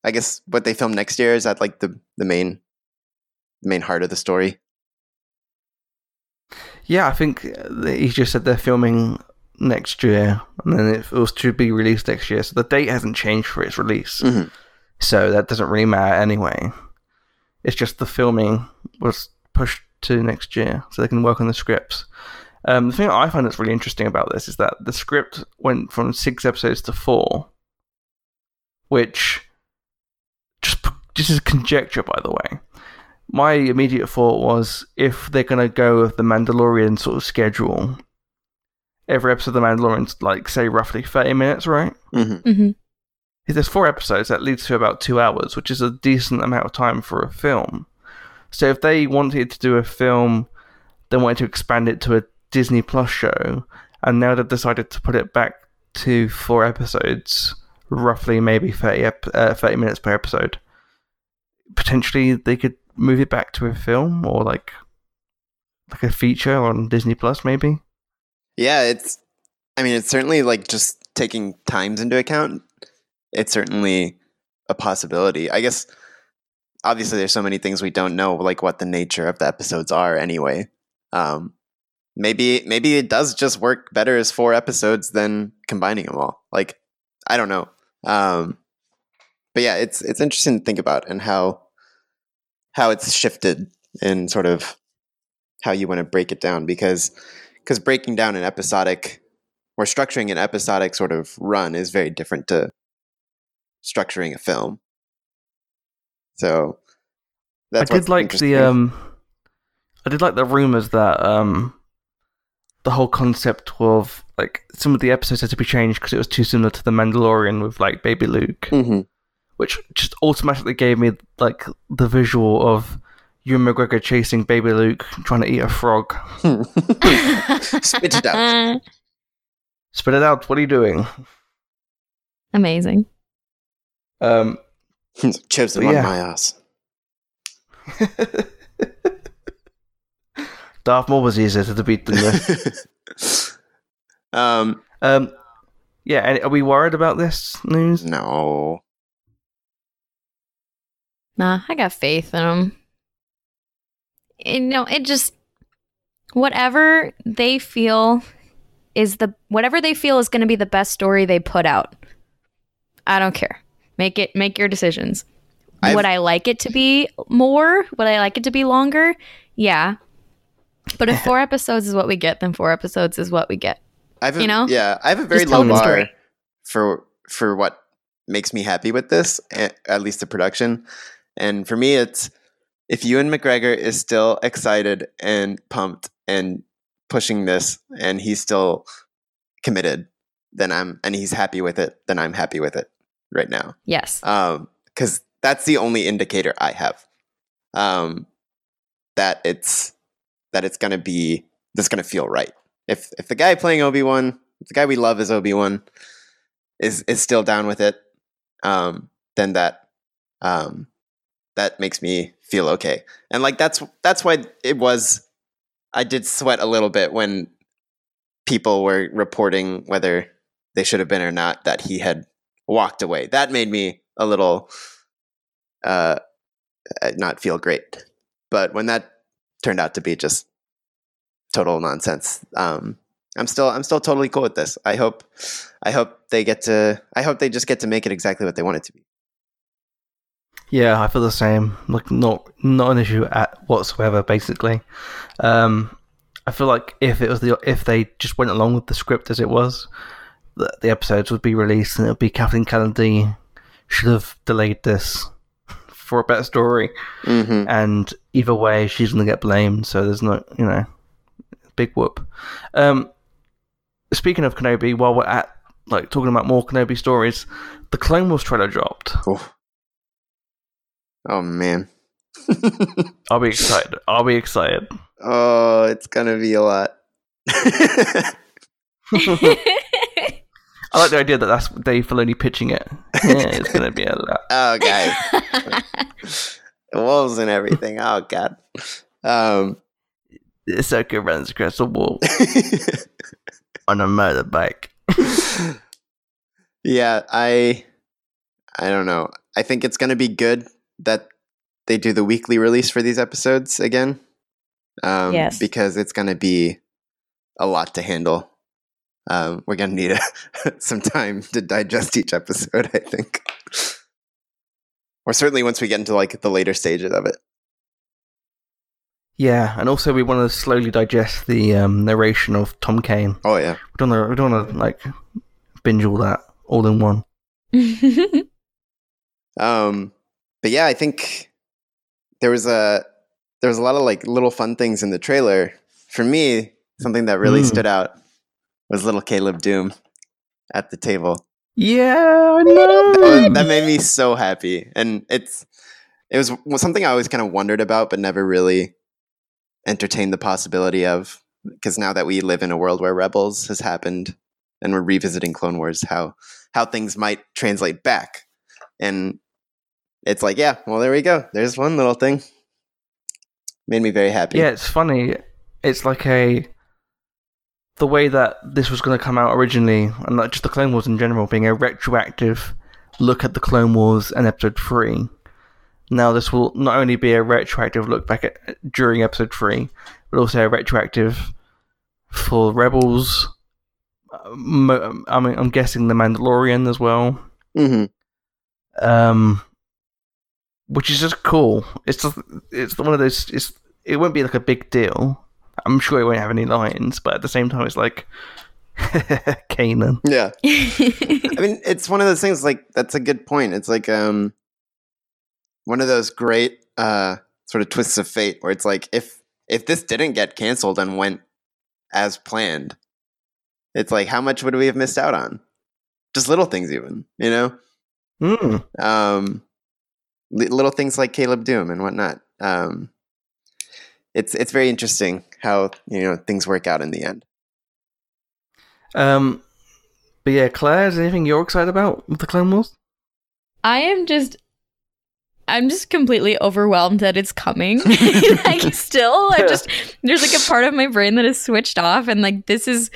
I guess what they film next year is that like the the main the main heart of the story. Yeah, I think he just said they're filming next year, and then it was to be released next year. So the date hasn't changed for its release. Mhm. So that doesn't really matter anyway. It's just the filming was pushed to next year, so they can work on the scripts. Um, the thing I find that's really interesting about this is that the script went from six episodes to four, which just just is conjecture, by the way. My immediate thought was if they're gonna go with the Mandalorian sort of schedule, every episode of the Mandalorian's like say roughly thirty minutes, right? hmm hmm if there's four episodes, that leads to about two hours, which is a decent amount of time for a film. So if they wanted to do a film, they wanted to expand it to a Disney Plus show, and now they've decided to put it back to four episodes, roughly maybe 30, ep- uh, 30 minutes per episode. Potentially, they could move it back to a film or like like a feature on Disney Plus, maybe. Yeah, it's. I mean, it's certainly like just taking times into account. It's certainly a possibility. I guess. Obviously, there's so many things we don't know, like what the nature of the episodes are. Anyway, um, maybe maybe it does just work better as four episodes than combining them all. Like, I don't know. Um, but yeah, it's it's interesting to think about and how how it's shifted in sort of how you want to break it down because because breaking down an episodic or structuring an episodic sort of run is very different to structuring a film. So that's I did like the um, I did like the rumors that um, the whole concept of like some of the episodes had to be changed because it was too similar to the Mandalorian with like Baby Luke, Mhm. which just automatically gave me like the visual of Ewan McGregor chasing Baby Luke trying to eat a frog. Spit it out. Spit it out. What are you doing? Amazing. Um, Chosen But on yeah. my ass. Darth Maul was easier to beat than this. um, um, yeah. and Are we worried about this news? no. Nah, I got faith in them. You know, it just whatever they feel is the whatever they feel is going to be the best story they put out. I don't care. Make it make your decisions. I've- Would I like it to be more? Would I like it to be longer? Yeah. But if four episodes is what we get, then four episodes is what we get. I have a, You know? yeah, I have a very low bar for for what makes me happy with this, at least the production. And for me, it's if Ewan McGregor is still excited and pumped and pushing this, and he's still committed, then I'm and he's happy with it, then I'm happy with it right now. Yes. Um, because that's the only indicator I have. Um, that it's that it's gonna be that's gonna feel right. If if the guy playing Obi Wan, the guy we love is Obi Wan, is is still down with it, um, then that um, that makes me feel okay. And like that's that's why it was. I did sweat a little bit when people were reporting whether they should have been or not that he had walked away. That made me a little uh, uh, not feel great. But when that turned out to be just total nonsense, um, I'm still I'm still totally cool with this. I hope I hope they get to I hope they just get to make it exactly what they want it to be. Yeah, I feel the same. Like not not an issue at whatsoever. Basically, um, I feel like if it was the if they just went along with the script as it was, the, the episodes would be released and it would be Kathleen Kennedy should have delayed this for a better story. Mm-hmm. And either way, she's gonna get blamed. So there's no you know big whoop. Um, speaking of Kenobi, while we're at like talking about more Kenobi stories, the Clone Wars trailer dropped. Oh. Oh man. I'll be excited. I'll be excited. oh, it's gonna be a lot. I like the idea that that's Dave Filoni pitching it. Yeah, it's gonna be a lot. Oh, guys. Wolves and everything. Oh, God. Um, The sucker runs across the wall on a motorbike. yeah, I I don't know. I think it's going to be good that they do the weekly release for these episodes again. Um, Yes. Because it's going to be a lot to handle. Um, we're going to need a, some time to digest each episode, I think. Or certainly once we get into like the later stages of it. Yeah, and also we want to slowly digest the um, narration of Tom Kane. Oh yeah. We don't want to, we don't want to like binge all that all in one. Um, but yeah, I think there was a there was a lot of like little fun things in the trailer. For me, something that really Mm. stood out was little Caleb Dume at the table. Yeah, I That, know. that made me so happy, and it's it was was something I always kind of wondered about, but never really entertained the possibility of. Because now that we live in a world where Rebels has happened, and we're revisiting Clone Wars, how how things might translate back, and it's like, yeah, well, there we go. There's one little thing. Made me very happy. Yeah, it's funny. It's like a the way that this was going to come out originally, and like just the Clone Wars in general, being a retroactive look at the Clone Wars and Episode Three. Now, this will not only be a retroactive look back at during Episode Three, but also a retroactive for Rebels. Uh, I mean, I'm guessing the Mandalorian as well. hmm um, which is just cool. It's just it's one of those. It's it won't be like a big deal. I'm sure it won't have any lines, but at the same time, it's like Kanan. Yeah. I mean, it's one of those things. Like that's a good point. It's like um, one of those great uh, sort of twists of fate, where it's like if if this didn't get canceled and went as planned, it's like how much would we have missed out on? Just little things, even you know, Mm. um, li- little things like Caleb Dume and whatnot. Um, it's it's very interesting how you know things work out in the end. Um, but yeah, Claire, is there anything you're excited about with the Clone Wars? I am just I'm just completely overwhelmed that it's coming. like still, I just there's like a part of my brain that is switched off and like this is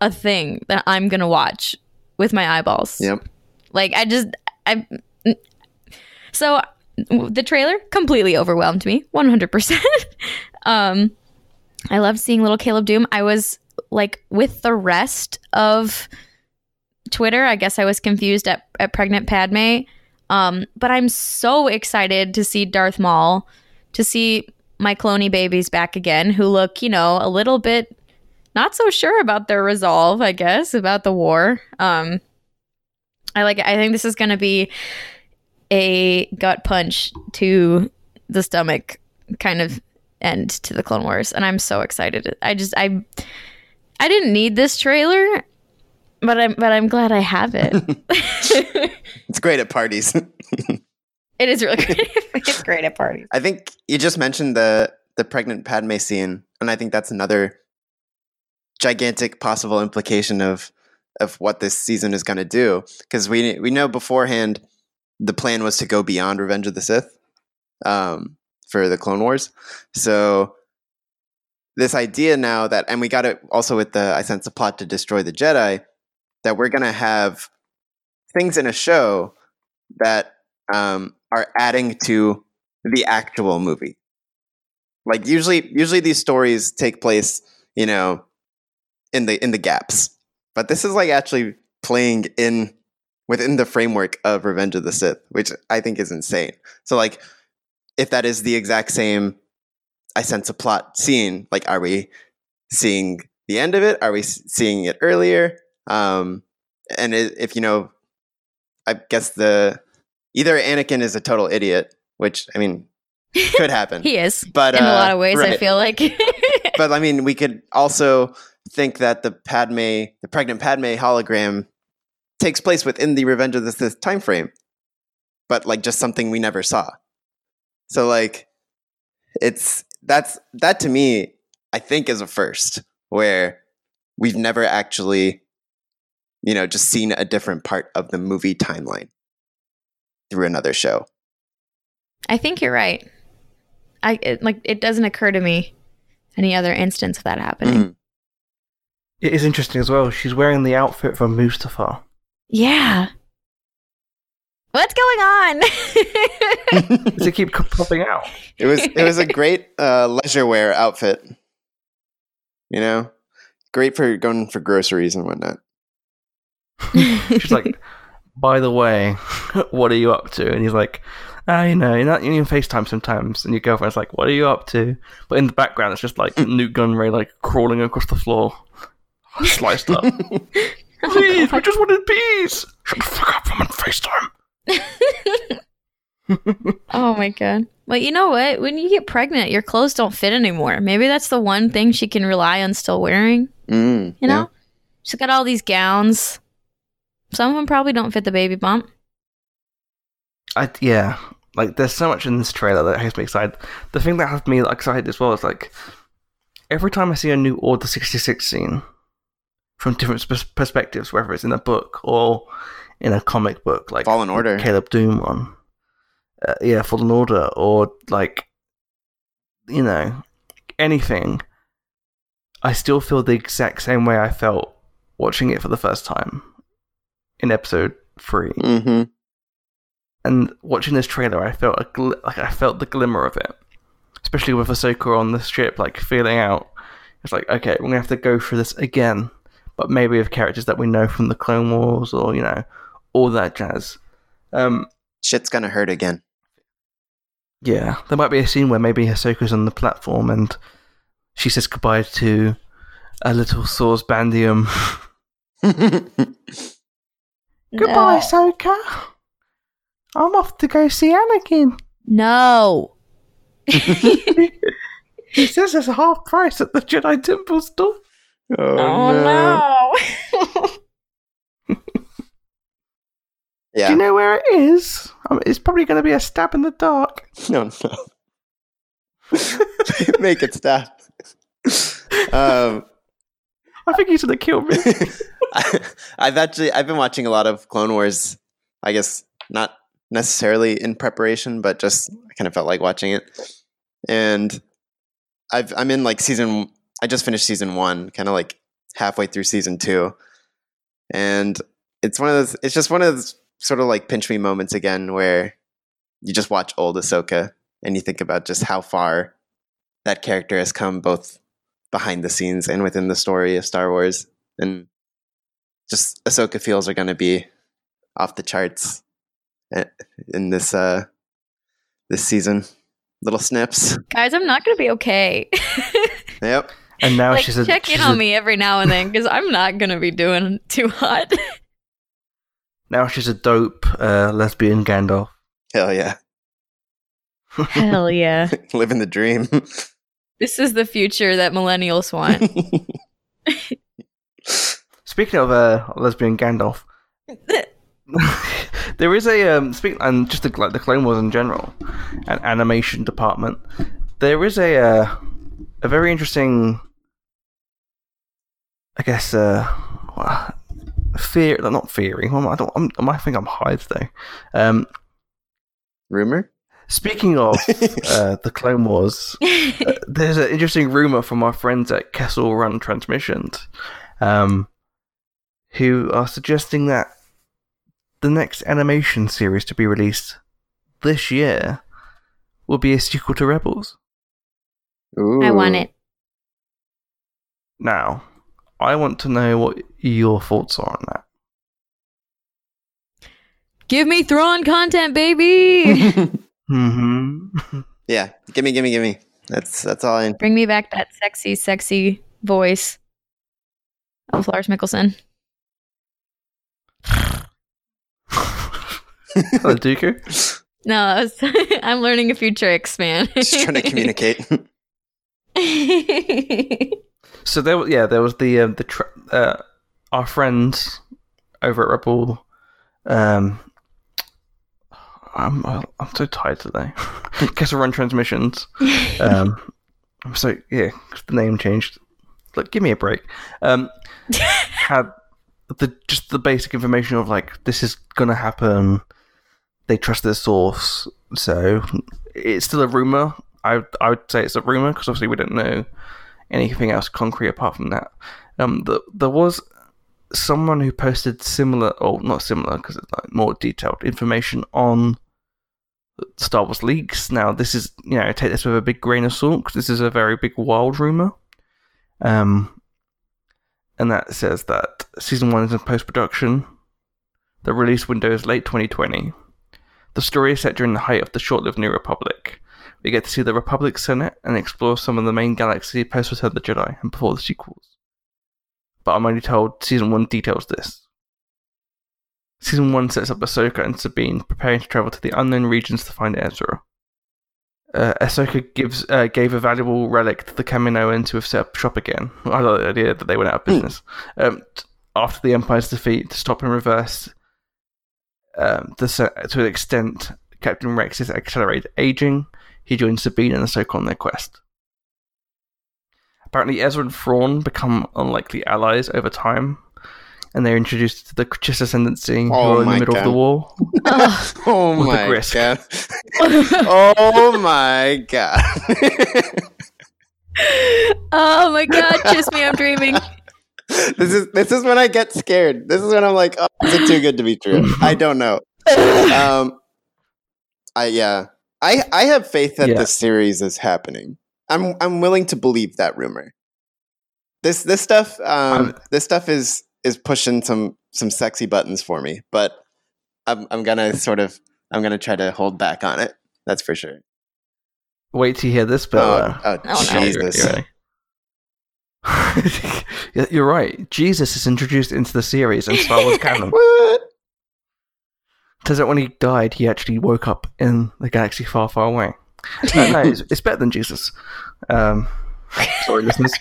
a thing that I'm going to watch with my eyeballs. Yep. Like I just I so the trailer completely overwhelmed me 100%. um I love seeing little Caleb Dume. I was like with the rest of Twitter, I guess I was confused at, at pregnant Padme. Um but I'm so excited to see Darth Maul, to see my cloney babies back again who look, you know, a little bit not so sure about their resolve, I guess, about the war. Um I like. I think this is going to be a gut punch to the stomach kind of end to the Clone Wars and I'm so excited. I just I I didn't need this trailer, but I'm but I'm glad I have it. It's great at parties. it is really great. it's great at parties. I think you just mentioned the the pregnant Padme scene, and I think that's another gigantic possible implication of of what this season is going to do. Because we we know beforehand the plan was to go beyond Revenge of the Sith um, for the Clone Wars. So this idea now that, and we got it also with the I sense a plot to destroy the Jedi, that we're going to have things in a show that um, are adding to the actual movie. Like usually, usually these stories take place, you know, in the in the gaps, but this is like actually playing in within the framework of Revenge of the Sith, which I think is insane. So, like, if that is the exact same, I sense a plot scene. Like, are we seeing the end of it? Are we seeing it earlier? Um, and if you know, I guess the either Anakin is a total idiot, which I mean could happen. He is. but in a uh, lot of ways, I feel like. but I mean, we could also think that the Padme, the pregnant Padme hologram, takes place within the Revenge of the Sith time frame, but like just something we never saw. So like, it's that's that to me, I think is a first where we've never actually you know, just seen a different part of the movie timeline through another show. I think you're right. I it, like it doesn't occur to me any other instance of that happening. Mhm. It is interesting as well. She's wearing the outfit from Mustafar. Yeah. What's going on? Does it keep popping out? It was it was a great uh, leisure wear outfit. You know, great for going for groceries and whatnot. She's like, by the way, what are you up to? And he's like, ah, you know, you're not you can FaceTime sometimes. And your girlfriend's like, what are you up to? But in the background, it's just like Nute Gunray like crawling across the floor, sliced up. Please, we just wanted peace. Shut the fuck up! I'm on FaceTime. oh my god. Well, you know what? When you get pregnant, your clothes don't fit anymore. Maybe that's the one thing she can rely on still wearing. Mm, You know, she's got all these gowns. Some of them probably don't fit the baby bump. I yeah, like there's so much in this trailer that has me excited. The thing that has me excited as well is like every time I see a new Order 66 scene from different pers- perspectives, whether it's in a book or in a comic book, like Fallen Order. Caleb Dume one, uh, yeah, Fallen Order, or like you know anything. I still feel the exact same way I felt watching it for the first time in episode three hmm and watching this trailer, I felt a gl- like I felt the glimmer of it, especially with Ahsoka on the ship, like feeling out. It's like okay, we're gonna have to go through this again, but maybe of characters that we know from the Clone Wars or you know all that jazz. Um, Shit's gonna hurt again. yeah, there might be a scene where maybe Ahsoka's on the platform and she says goodbye to a little Sors Bandeam. Goodbye, Ahsoka. I'm off to go see Anakin. No. He says there's a half price at the Jedi Temple store. Oh, Oh no. Yeah. Do you know where it is? Um, it's probably going to be a stab in the dark. No, no. Make it stab. um, I think he's going to kill me. I, I've actually I've been watching a lot of Clone Wars. I guess not necessarily in preparation, but just I kind of felt like watching it. And I've I'm in like season. I just finished season one, kind of like halfway through season two, and it's one of those. It's just one of those sort of like pinch me moments again, where you just watch old Ahsoka and you think about just how far that character has come, both behind the scenes and within the story of Star Wars, and just Ahsoka feels are going to be off the charts eh, in this uh this season. Little snips. Guys, I'm not gonna be okay. Yep. And now like she's a check she's in a- on me every now and then because I'm not gonna be doing too hot. now she's a dope uh, lesbian Gandalf. Hell yeah. Hell yeah. Living the dream. This is the future that millennials want. Speaking of uh, lesbian Gandalf, there is a um, speak and just the, like the Clone Wars in general, an animation department. There is a uh, a very interesting, I guess, uh, not theory. I don't. I'm, I might think I'm high today. Um, Rumor? speaking of uh, the Clone Wars, uh, there's an interesting rumor from our friends at Kessel Run Transmissions, um, who are suggesting that the next animation series to be released this year will be a sequel to Rebels. Ooh. I want it. Now, I want to know what your thoughts are on that. Give me Thrawn content, baby. mm-hmm. yeah. Gimme, gimme, gimme. That's that's all I Bring me back that sexy, sexy voice of Lars Mikkelsen. Hello, Dooku. No, I was, I'm learning a few tricks, man. just trying to communicate. So there, was- yeah, there was the um, the tr uh, our friends over at Rebel. Um, I'm I'm so tired today. Kessel Run Transmissions. Um, I'm so yeah, 'cause the name changed. Look, give me a break. Um, had the just the basic information of like this is gonna happen. They trust their source, so it's still a rumor. I I would say it's a rumor because obviously we don't know anything else concrete apart from that. Um, the, there was someone who posted similar, or not similar, because it's like more detailed information on Star Wars leaks. Now, this is you know take this with a big grain of salt because this is a very big wild rumor. Um, and that says that season one is in post production. The release window is late 2020. The story is set during the height of the short lived New Republic. We get to see the Republic Senate and explore some of the main galaxy post Return of the Jedi and before the sequels. But I'm only told season 1 details this. Season 1 sets up Ahsoka and Sabine preparing to travel to the unknown regions to find Ezra. Uh, Ahsoka gives uh, gave a valuable relic to the Kaminoan to have set up shop again. I like the idea that they went out of business. Um, t- after the Empire's defeat, to stop and reverse um, the, to an extent, Captain Rex's accelerated aging, he joins Sabine and Ahsoka on their quest. Apparently, Ezra and Thrawn become unlikely allies over time, and they're introduced to the Chiss Ascendancy, who Oh are in the my middle of the war. Ugh. Oh With the my god. oh my god. oh my god, kiss me, I'm dreaming. this is this is when I get scared. This is when I'm like, oh, is it too good to be true? I don't know. Um, I yeah, I I have faith that Yeah. this series is happening. I'm I'm willing to believe that rumor. This this stuff um this stuff is is pushing some some sexy buttons for me, but I'm I'm gonna sort of I'm gonna try to hold back on it. That's for sure. Wait to hear this, but Oh, uh, oh, Oh. Jesus! You're, right. You're right. Jesus is introduced into the series and Star Wars canon. What? Turns out when he died, he actually woke up in the galaxy far, far away. Uh, no, it's, it's better than Jesus. Um, sorry, listeners.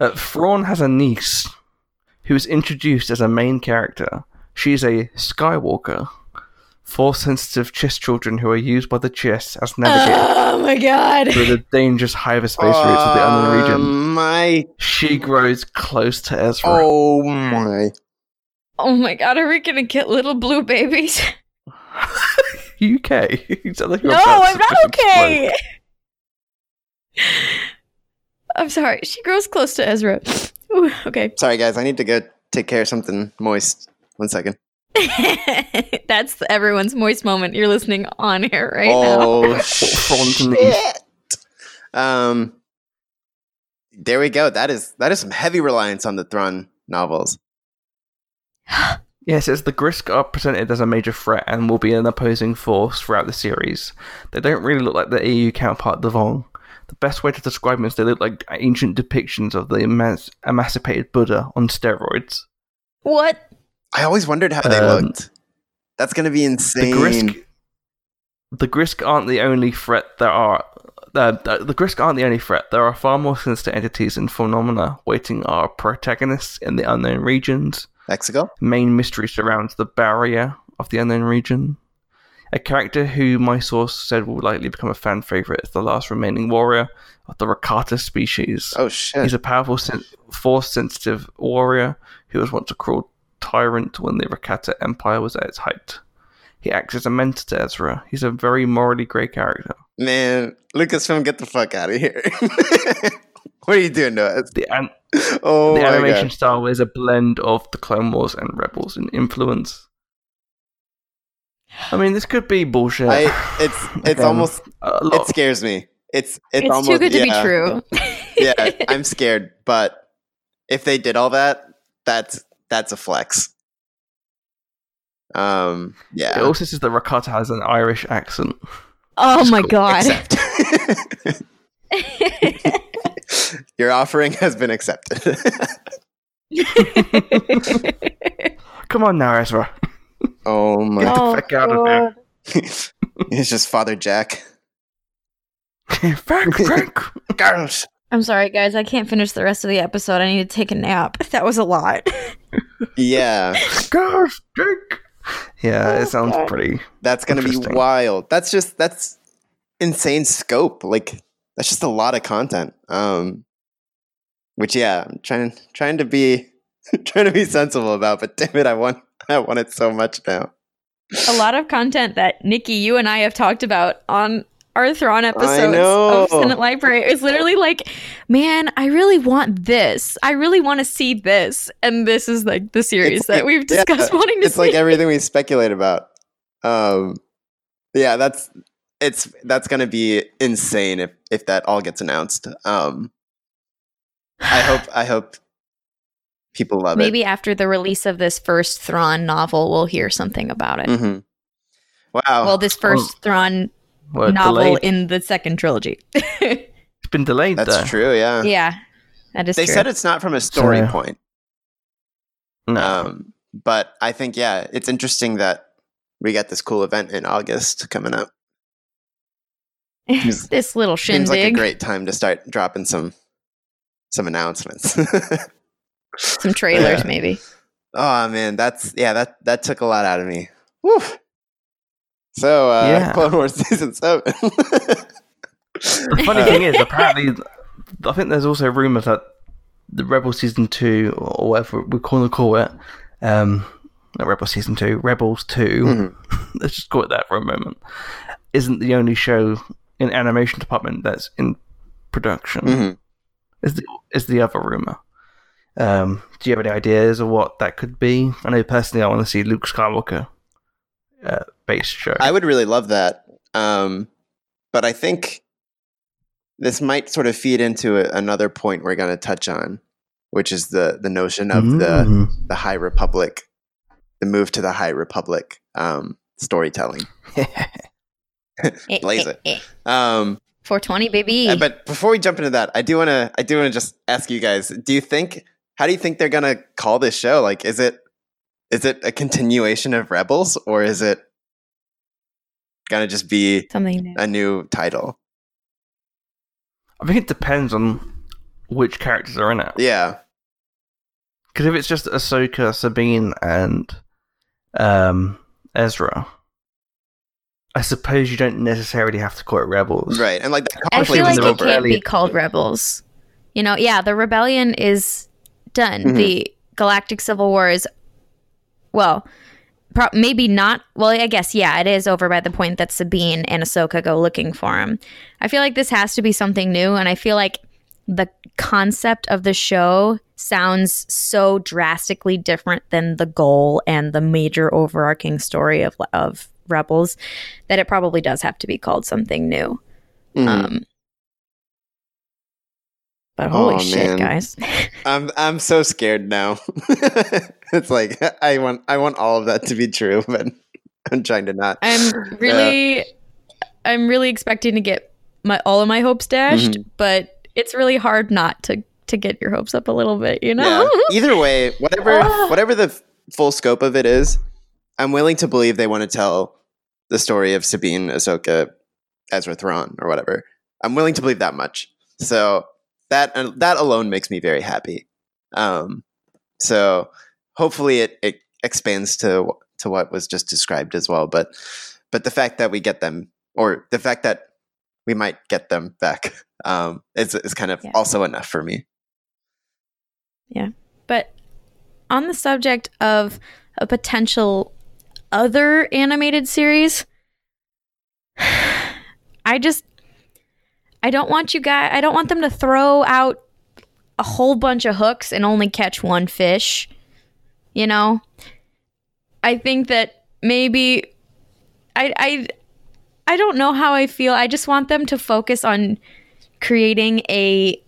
Uh, Thrawn has a niece who is introduced as a main character. She's a Skywalker. Force sensitive Chiss children who are used by the Chiss as navigators Oh my god. through the dangerous hyperspace routes of the unknown region. Oh my! She grows close to Ezra. Oh my! Oh my god, are we gonna get little blue babies? You okay? You sound like No, I'm not just okay. I'm sorry. She grows close to Ezra. Ooh, okay. Sorry, guys. I need to go take care of something moist. One second. That's everyone's moist moment. You're listening on here right now. oh shit! Um, there we go. That is that is some heavy reliance on the Thrawn novels. Yes, it's the Grysk are presented as a major threat and will be an opposing force throughout the series. They don't really look like the EU counterpart the Vong. The best way to describe them is they look like ancient depictions of the emas- emancipated Buddha on steroids. What? I always wondered how they Um, looked. That's gonna be The insane. Grysk, the Grysk aren't the only threat there are. Uh, the the Grysk aren't the only threat. There are far more sinister entities and phenomena waiting our protagonists in the unknown regions. Mexico. main mystery surrounds the barrier of the unknown region. A character who my source said will likely become a fan favorite is the last remaining warrior of the Rakata species. Oh shit! He's a powerful, sen- force-sensitive warrior who was once a cruel tyrant when the Rakata Empire was at its height. He acts as a mentor to Ezra. He's a very morally grey character. Man, Lucasfilm, get the fuck out of here! what are you doing to us? The, an- Oh the animation god! style is a blend of the Clone Wars and Rebels in influence. I mean, this could be bullshit. I it's it's Again, almost it scares me. It's it's, It's, almost too good to yeah. be true. yeah, I'm scared. But if they did all that, that's that's a flex. Um, yeah. It also says that Rakata has an Irish accent. oh my god. Accept. Your offering has been accepted. Come on now, Ezra. oh my! Get the fuck out of here. It's just Father Jack. Frank, Frank. Girls. I'm sorry, guys. I can't finish the rest of the episode. I need to take a nap. That was a lot. Yeah, Gosh, Jake. Yeah, Oh, it sounds God. pretty. that's gonna be wild. That's just that's insane scope. Like that's just a lot of content. Um, which yeah, I'm trying trying to be trying to be sensible about, but damn it, I want I want it so much now. a lot of content that Nikki, you and I have talked about on our Thrawn episodes of Senate Library is literally like, man, I really want this. I really want to see this. And this is like the series It's that like- we've yeah, discussed wanting to see. It's see. like everything we speculate about. Um, yeah, that's it's that's gonna be insane if if that all gets announced. Um, I hope I hope people love it. Maybe after the release of this first Thrawn novel, we'll hear something about it. it. hmm Wow. Well, this first Thrawn Well, novel delayed. in the second trilogy. It's been delayed that's though. true. Yeah. yeah, that is They true. said it's not from a story So- point. No. Um, but I think yeah, it's interesting that we got this cool event in August coming up. this little Seems like a great time to start dropping some some announcements. some trailers, Yeah. maybe. oh man, that's yeah, that that took a lot out of me. Woo. So uh Yeah. Clone Wars season seven. The funny thing is, apparently, I think there's also rumours that the Rebel season two, or whatever we call to call it, um, not Rebel season two, Rebels 2 Mhm. let's just call it that for a moment, isn't the only show in animation department that's in production. Mhm. Is the is the other rumor? Um, do you have any ideas of what that could be? I know personally, I want to see Luke Skywalker uh, based show. I would really love that. Um, but I think this might sort of feed into a, another point we're going to touch on, which is the the notion of the Mm. the High Republic, the move to the High Republic um, storytelling. Blaze it. Um, 420, baby. uh, but before we jump into that, I do want to I do want to just ask you guys: Do you think how do you think they're gonna call this show? Like, is it is it a continuation of Rebels, or is it gonna just be Something new. a new title? I think it depends on which characters are in it. Yeah, Because if it's just Ahsoka, Sabine, and um, Ezra, I suppose you don't necessarily have to call it Rebels. right. And like that I conflict feel like is it over. can't be called Rebels. You know, yeah, the rebellion is done. Mhm. The Galactic Civil War is, well, pro- maybe not. Well, I guess yeah, it is over by the point that Sabine and Ahsoka go looking for him. I feel like this has to be something new, and I feel like the concept of the show sounds so drastically different than the goal and the major overarching story of of Rebels that it probably does have to be called something new. Mhm. Um, but holy Aw, shit, man. guys! I'm I'm so scared now. it's like I want I want all of that to be true, but I'm trying to not. I'm really, I'm really expecting to get my all of my hopes dashed, Mm-hmm. but it's really hard not to to get your hopes up a little bit. You Yeah. know? Either way, whatever Ah. whatever the f- full scope of it is, I'm willing to believe they want to tell the story of Sabine, Ahsoka, Ezra Thrawn, or whatever. I'm willing to believe that much. So that uh, that alone makes me very happy. Um, so hopefully it, it expands to to what was just described as well. But but the fact that we get them, or the fact that we might get them back, um, is is kind of Yeah. also enough for me. Yeah, but on the subject of a potential other animated series, I just I don't want you guys I don't want them to throw out a whole bunch of hooks and only catch one fish. You know? I think that maybe I I I don't know how I feel. I just want them to focus on creating a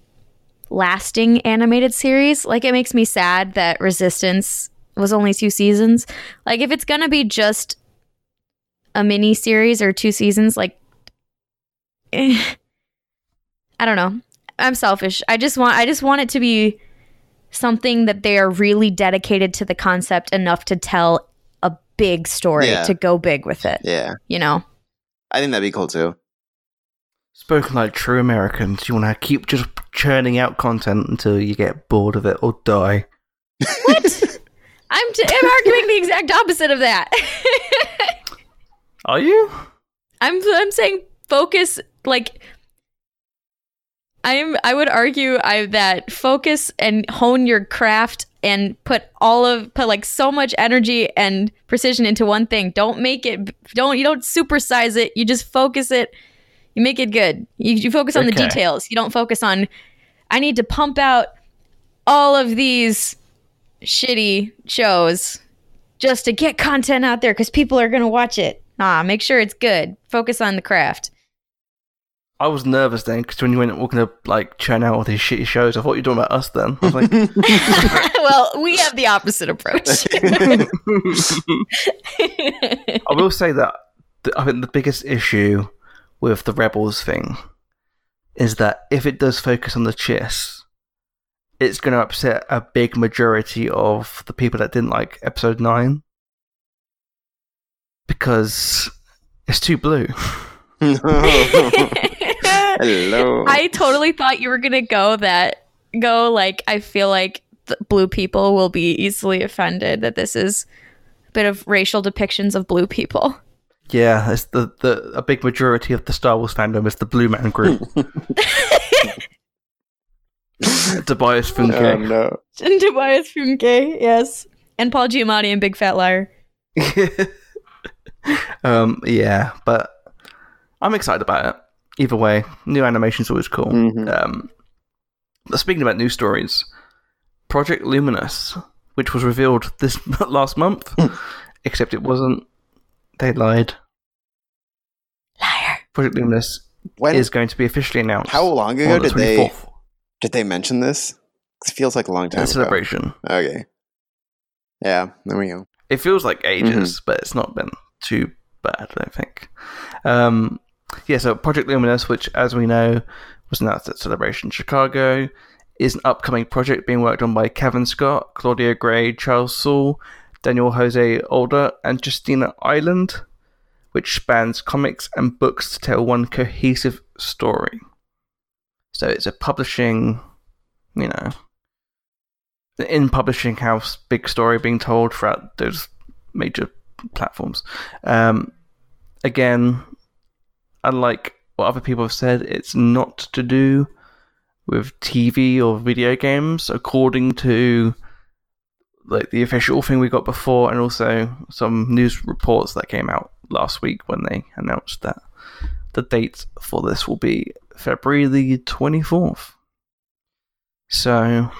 lasting animated series. Like it makes me sad that Resistance was only two seasons. Like if it's gonna be just a mini series or two seasons, like eh, I don't know. I'm selfish. I just want I just want it to be something that they are really dedicated to the concept enough to tell a big story Yeah. to go big with it. Yeah, You know? I think that'd be cool too. Spoken like true Americans, you want to keep just churning out content until you get bored of it or die. What? I'm, t- I'm arguing the exact opposite of that. Are you? I'm I'm saying focus like I'm I would argue I that focus and hone your craft and put all of put like so much energy and precision into one thing. Don't make it don't you don't supersize it. You just focus it. You make it good. You, you focus on the details. You don't focus on I need to pump out all of these shitty shows just to get content out there because people are going to watch it. Ah, make sure it's good. Focus on the craft. I was nervous then because when you went, we're going to like churn out all these shitty shows, I thought you were talking about us then. I was like, well, we have the opposite approach. I will say that th- I think the biggest issue with the Rebels thing is that if it does focus on the Chiss, it's going to upset a big majority of the people that didn't like Episode 9 because it's too blue. Hello. I totally thought you were going to go that, go like, I feel like the blue people will be easily offended that this is a bit of racial depictions of blue people. Yeah, it's the, the a big majority of the Star Wars fandom is the Blue Man group. Tobias oh Funke. no. And Tobias Funke, yes. And Paul Giamatti and Big Fat Liar. um, yeah, but I'm excited about it. Either way, new animation's always cool. Mhm. Um, but speaking about new stories, Project Luminous, which was revealed this last month, except it wasn't. They lied. Liar. Project Luminous When is going to be officially announced. how long ago on the did they 24th did they mention this? It feels like a long time ago. celebration. Okay. Yeah, there we go. It feels like ages, but it's not been too bad, I don't think. Um, yeah, so Project Luminous, which, as we know, was announced at Celebration Chicago, is an upcoming project being worked on by Cavan Scott, Claudia Gray, Charles Soule, Daniel Jose Older, and Justina Ireland, which spans comics and books to tell one cohesive story. So it's a publishing, you know, in publishing house big story being told throughout those major platforms. Um, again, unlike what other people have said, it's not to do with TV or video games, according to like the official thing we got before, and also some news reports that came out last week when they announced that the date for this will be February the twenty fourth. So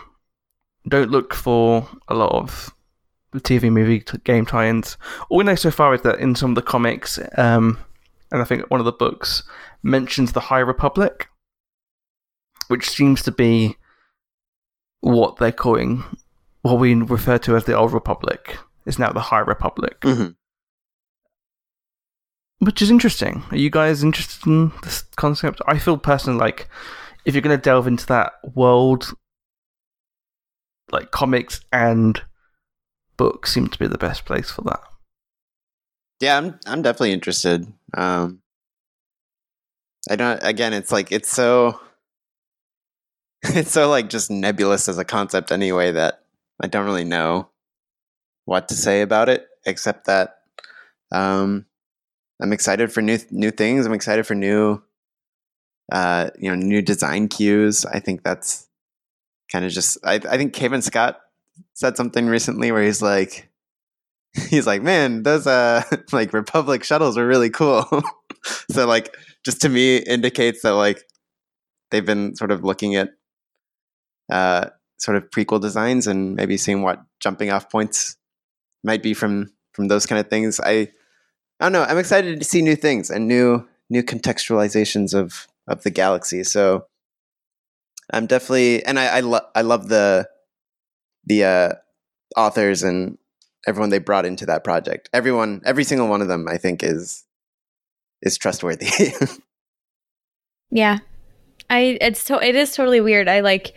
don't look for a lot of the TV movie game tie-ins. All we know so far is that in some of the comics, um, and I think one of the books mentions the High Republic, which seems to be what they're calling what we refer to as the Old Republic. Is now the High Republic, Mhm. Which is interesting. Are you guys interested in this concept? I feel personally like if you're going to delve into that world, like comics and books seem to be the best place for that. Yeah, I'm I'm definitely interested. Um I don't again it's like it's so it's so like just nebulous as a concept anyway that I don't really know what to say about it except that um I'm excited for new new things. I'm excited for new uh you know new design cues. I think that's kind of just I I think Cavan Scott said something recently where he's like he's like, man, those uh like Republic shuttles are really cool. so like just to me indicates that like they've been sort of looking at uh sort of prequel designs and maybe seeing what jumping off points might be from from those kind of things. I I don't know. I'm excited to see new things and new new contextualizations of of the galaxy. So I'm definitely and I I, lo- I love the the uh authors and everyone they brought into that project. Everyone, every single one of them, I think is is trustworthy. Yeah. I it's to- it is totally weird. I like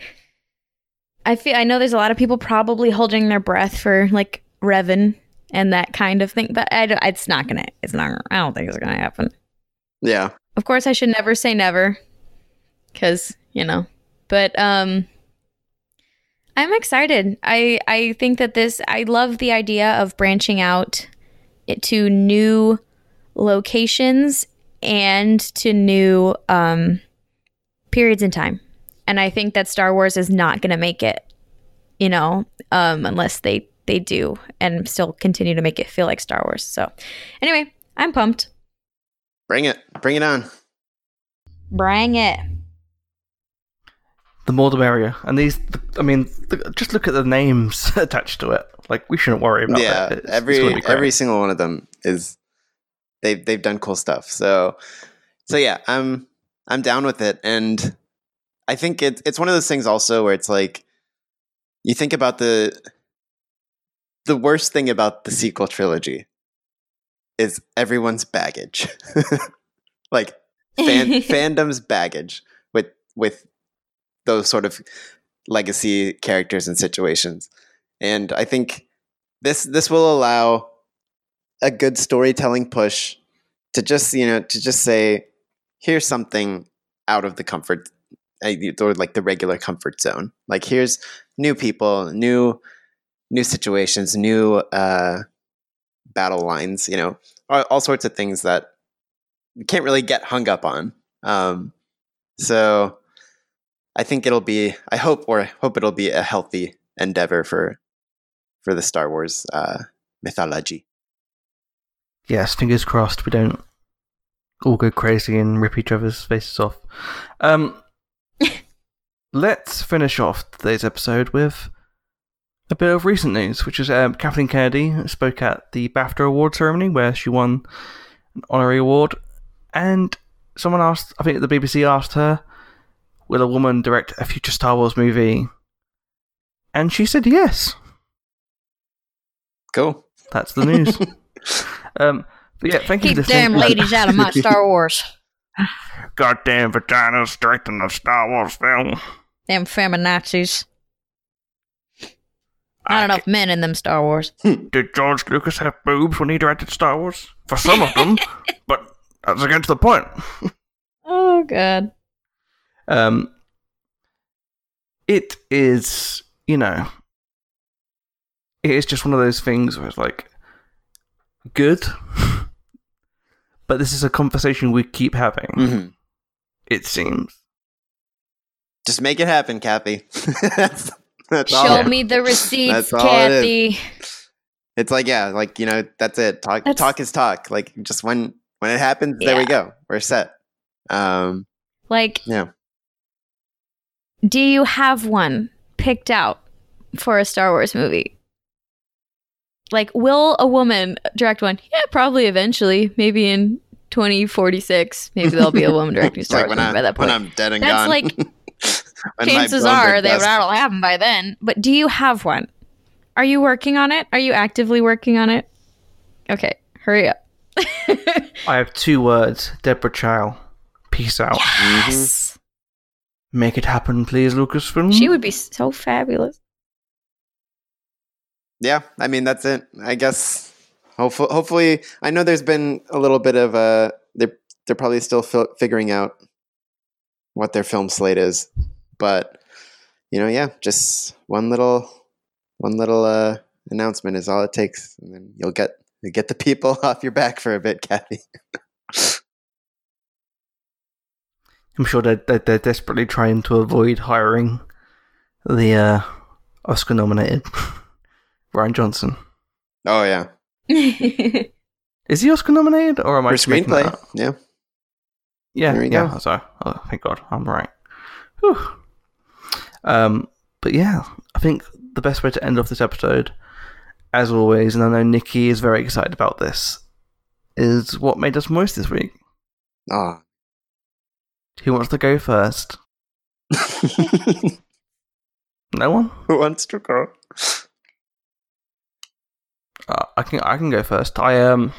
I feel I know there's a lot of people probably holding their breath for like Revan and that kind of thing, but I, it's not gonna. It's not. I don't think it's gonna happen. yeah, Of course, I should never say never, because you know. But um, I'm excited. I I think that this. I love the idea of branching out it to new locations and to new um periods in time. And I think that Star Wars is not going to make it you know, um, unless they they do and still continue to make it feel like Star Wars. So, anyway, I'm pumped. Bring it. Bring it on. Bring it. The more the merrier. And these, I mean, the, just look at the names attached to it. Like we shouldn't worry about yeah, that. It's- it's every gonna be great. every single one of them is they've they've done cool stuff. So so yeah, I'm I'm down with it, and I think it's it's one of those things also where it's like you think about the the worst thing about the sequel trilogy is everyone's baggage, like fan, fandom's baggage with with those sort of legacy characters and situations. And I think this this will allow a good storytelling push to just you know to just say here's something out of the comfort eh, or like the regular comfort zone. Like here's new people, new new situations, new uh, battle lines. You know, all, all sorts of things that you can't really get hung up on. Um, so I think it'll be. I hope or I hope it'll be a healthy endeavor for for the Star Wars uh, mythology. Yes, fingers crossed we don't all go crazy and rip each other's faces off. Um, let's finish off today's episode with a bit of recent news, which is um, Kathleen Kennedy spoke at the BAFTA award ceremony where she won an honorary award, and someone asked, I think the BBC asked her, "Will a woman direct a future Star Wars movie?" And she said yes. Cool. That's the news. um, but yeah, thank you Keep damn ladies out of my Star Wars. Goddamn vaginas directing a Star Wars film. Damn feminazis. Not enough men in them Star Wars. Did George Lucas have boobs when he directed Star Wars? For some of them, but that's against the point. Oh god. Um, it is, you know, it is just one of those things where it's like good, but this is a conversation we keep having. hmm It seems. Just make it happen, Kathy. that's, all. Show me the receipts, That's all it is. Kathy. It's like yeah, like you know, that's it. Talk That's- talk is talk. Like just when when it happens, there we go. We're set. Um, Like, yeah. do you have one picked out for a Star Wars movie? Like, will a woman direct one? Yeah, probably eventually. Maybe in 2046. Maybe there'll be a woman directing Star like Wars when, I, by that point. when. I'm dead and That's gone. like- Chances are they, dust. that'll happen by then. But do you have one? Are you working on it? Are you actively working on it? Okay, hurry up. I have two words Deborah Chow. Peace out. yes. Mm-hmm. Make it happen, please, Lucasfilm. She would be so fabulous. Yeah, I mean that's it. I guess. Hopefully, hopefully, I know there's been a little bit of a. They're they're probably still fi- figuring out what their film slate is, but you know, yeah, just one little one little uh announcement is all it takes, and then you'll get you get the people off your back for a bit, Kathy. I'm sure they're, they're, they're desperately trying to avoid hiring the uh, Oscar nominated Rian Johnson. Oh yeah, Is he Oscar nominated, or am I for just screenplay. Yeah, Yeah, There you yeah. go. So, oh, thank God, I'm right. Whew. Um, but yeah, I think the best way to end off this episode, as always, and I know Nikki is very excited about this, is what made us moist this week. oh. Who wants to go first? No one. Who wants to go? Uh, I can I can go first. I um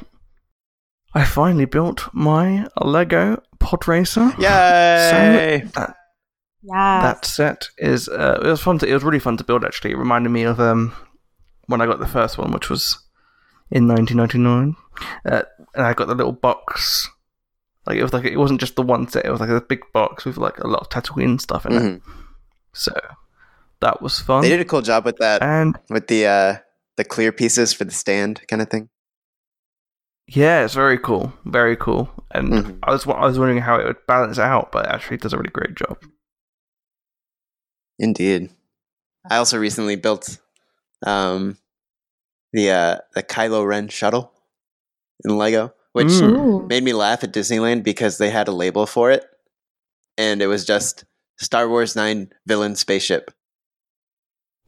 I finally built my Lego pod racer. Yay! That, yeah. that set is uh, it was fun. To, it was really fun to build. Actually, it reminded me of um when I got the first one, which was in 1999, uh, and I got the little box. Like it was like it wasn't just the one set. It was like a big box with like a lot of Tatooine stuff in it. Mhm. So that was fun. They did a cool job with that, and with the uh the clear pieces for the stand kind of thing. Yeah, it's very cool, very cool. And Mhm. I was I was wondering how it would balance out, but it actually does a really great job. Indeed. I also recently built um, the uh, the Kylo Ren shuttle in Lego, which Mm. Made me laugh at Disneyland because they had a label for it, and it was just Star Wars Nine villain spaceship.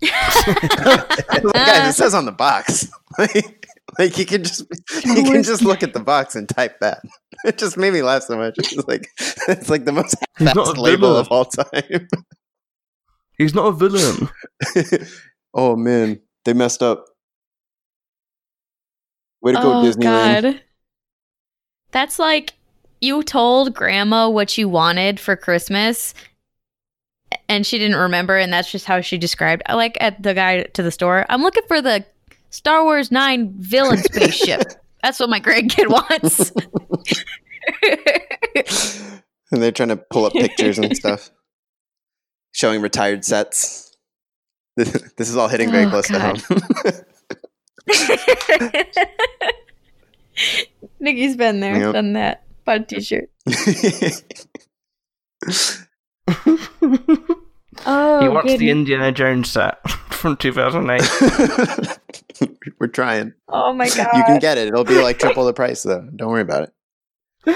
Like, guys, it says on the box. like, like you can just you can just look at the box and type that. It just made me laugh so much. It's like it's like the most He's fast label of all time. He's not a villain. oh man, they messed up. Way to go, oh Disneyland. god. That's like you told grandma what you wanted for Christmas and she didn't remember and that's just how she described I like at the guy to the store. I'm looking for the Star Wars 9 villain spaceship. that's what my grandkid wants. and they're trying to pull up pictures and stuff, showing retired sets. This is all hitting very Oh, close God. to home. Nikki's been there, Yep. done that. Bought a t-shirt. home. Oh, he wants the. Indiana Jones set from 2008. We're trying. oh my god. You can get it. It'll be like triple the price though. Don't worry about it.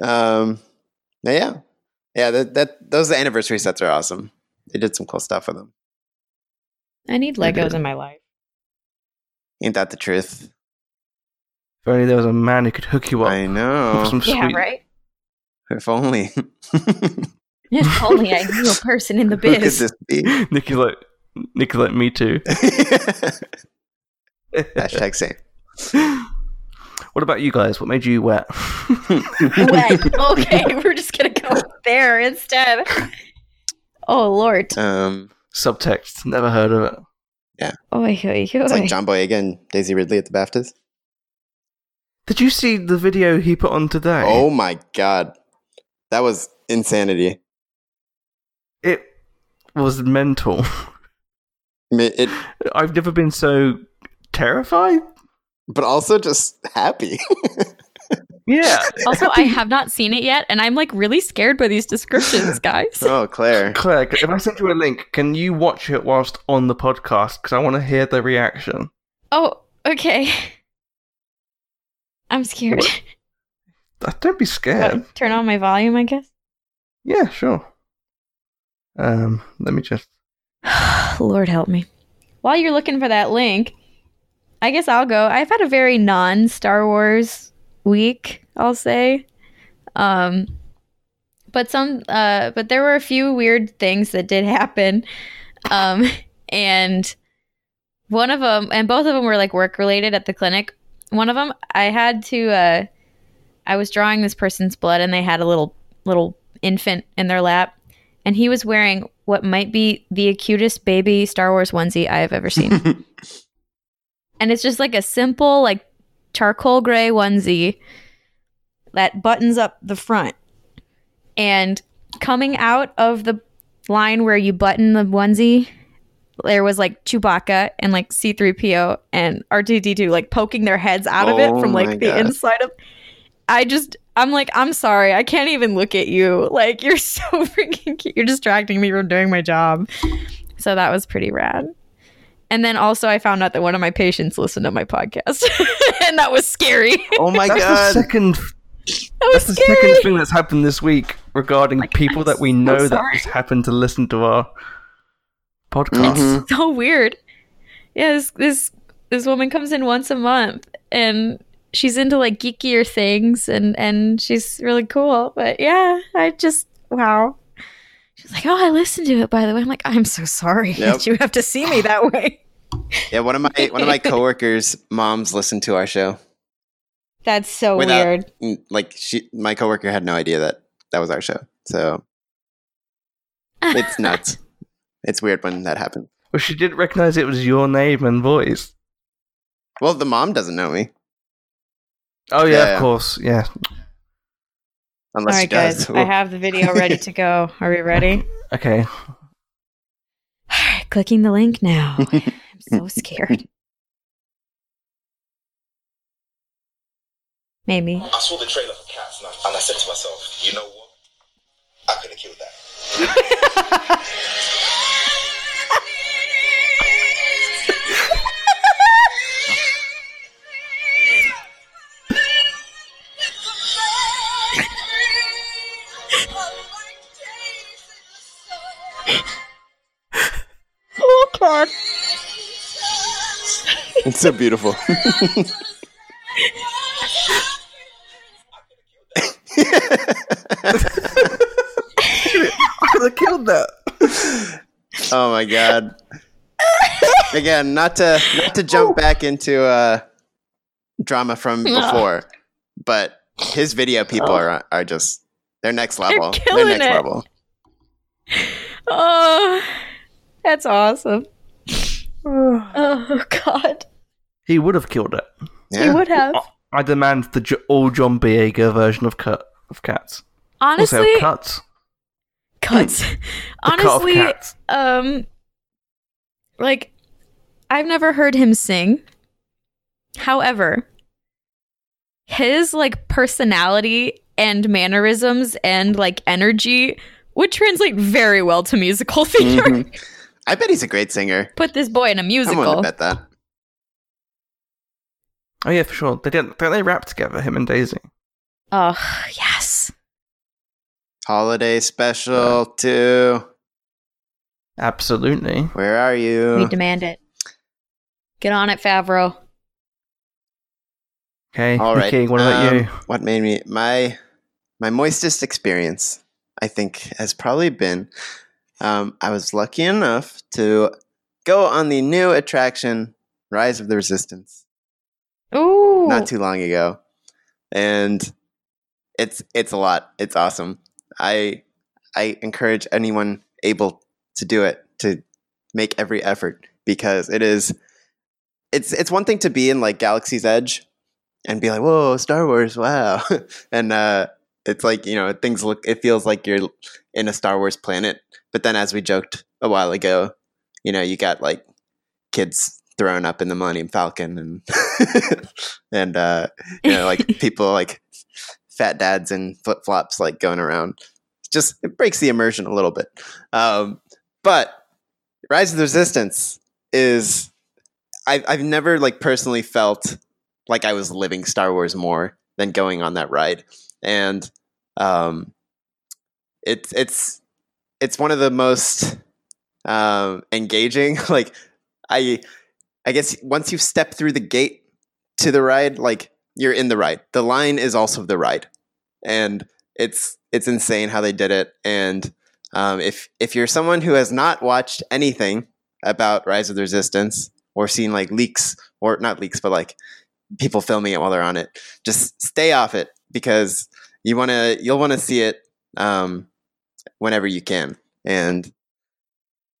Um, yeah, yeah. That that those anniversary sets are awesome. They did some cool stuff with them. I need Legos in my life. Ain't that the truth? if only there was a man who could hook you up I know. some sweet. Yeah, right? If only. If only I knew a person in the Who could this be? Nikki like, Nikki like me too. Hashtag same. What about you guys? What made you wet? Wet. Okay, we're just gonna go there instead. Oh lord. Um, Subtext. Never heard of it. Oy, oy, it's like oy. John Boyega and Daisy Ridley at the BAFTAs. Did you see the video he put on today? Oh my god, that was insanity. It was mental. I mean, it, I've never been so terrified. But also just happy. Yeah. Also, I have not seen it yet, and I'm like really scared by these descriptions, guys. oh, Claire. Claire, if I send you a link, can you watch it whilst on the podcast? Because I want to hear the reaction. Oh, okay. I'm scared. Uh, Don't be scared. What, turn on my volume, I guess. Yeah, sure. Um, let me just. Lord help me. While you're looking for that link, I guess I'll go. I've had a very non Star Wars week, I'll say. Um but some uh but there were a few weird things that did happen. Um and one of them and both of them were like work related at the clinic. One of them I had to uh I was drawing this person's blood and they had a little little infant in their lap and he was wearing what might be the cutest baby Star Wars onesie I have ever seen. and it's just like a simple like charcoal gray onesie that buttons up the front. And coming out of the line where you button the onesie, there was like Chewbacca and like C3PO and R2D2 like poking their heads out of it Oh from like the God. inside of I just I'm like I'm sorry. I can't even look at you. Like you're so freaking cute. You're distracting me from doing my job. So that was pretty rad. And then also I found out that one of my patients listened to my podcast. and that was scary. Oh my That's the second. That That's was the scary. second thing that's happened this week regarding Like, people I'm that we so know that sorry. just happen to listen to our podcast. Mhm. so weird. Yeah, this, this this woman comes in once a month and she's into like geekier things and and she's really cool. But yeah, I just wow. She's like, "Oh, I listened to it by the way." I'm like, "I'm so sorry Yep. that you have to see me that way." Yeah, one of my one of my coworkers' moms listened to our show. That's so Without- weird. Like she, my coworker had no idea that that was our show. So it's nuts. it's weird when that happens. Well, she didn't recognize it was your name and voice. Well, the mom doesn't know me Oh yeah, Yeah, yeah. of course. Yeah. All unless she right, does. guys, I have the video ready to go. Are we ready? Okay. All right, clicking the link now. I'm so scared. Maybe. I saw the trailer for Cats and I, and I said to myself, you know what? I could have killed that. It's so beautiful. I could have killed that. oh my god. Again, not to not to jump back into uh drama from before, but his video people are are just they're next level. They're, killing next it. level. Oh, that's awesome. Oh God, He would have killed it. Yeah. he would have. I demand the J- all John Boyega version of cut of cats. Honestly, also cuts. cuts. The cut Honestly, cats. um, like I've never heard him sing. However, his like personality and mannerisms and like energy would translate very well to musical theater. Mhm. I bet he's a great singer. Put this boy in a I'm willing musical. to bet that. Oh yeah, for sure. They didn't. Don't they rap together? Him and Daisy. Oh yes. Holiday special too. Absolutely. Where are you? We demand it. Get on it, Favreau. Okay. All right. Nikki, what about um, you? What made me my my moistest experience? I think has probably been. Um, I was lucky enough to go on the new attraction, Rise of the Resistance, Ooh. not too long ago, and it's it's a lot. It's awesome. I I encourage anyone able to do it to make every effort because it is it's it's one thing to be in like Galaxy's Edge and be like, "Whoa, Star Wars, wow!" and uh, it's like you know things look. It feels like you're in a Star Wars planet. But then, as we joked a while ago, you know, you got like kids thrown up in the Millennium Falcon and and uh, you know like people like fat dads in flip flops like going around. Just it breaks the immersion a little bit. Um, but Rise of the Resistance is I've I've never like personally felt like I was living Star Wars more than going on that ride, and um, it's it's it's one of the most um, engaging. Like I I guess once you step through the gate to the ride, like you're in the ride. The line is also the ride, and it's it's insane how they did it. And um, if if you're someone who has not watched anything about Rise of the Resistance or seen like leaks or not leaks, but like people filming it while they're on it, just stay off it because you want to you'll want to see it um, whenever you can. And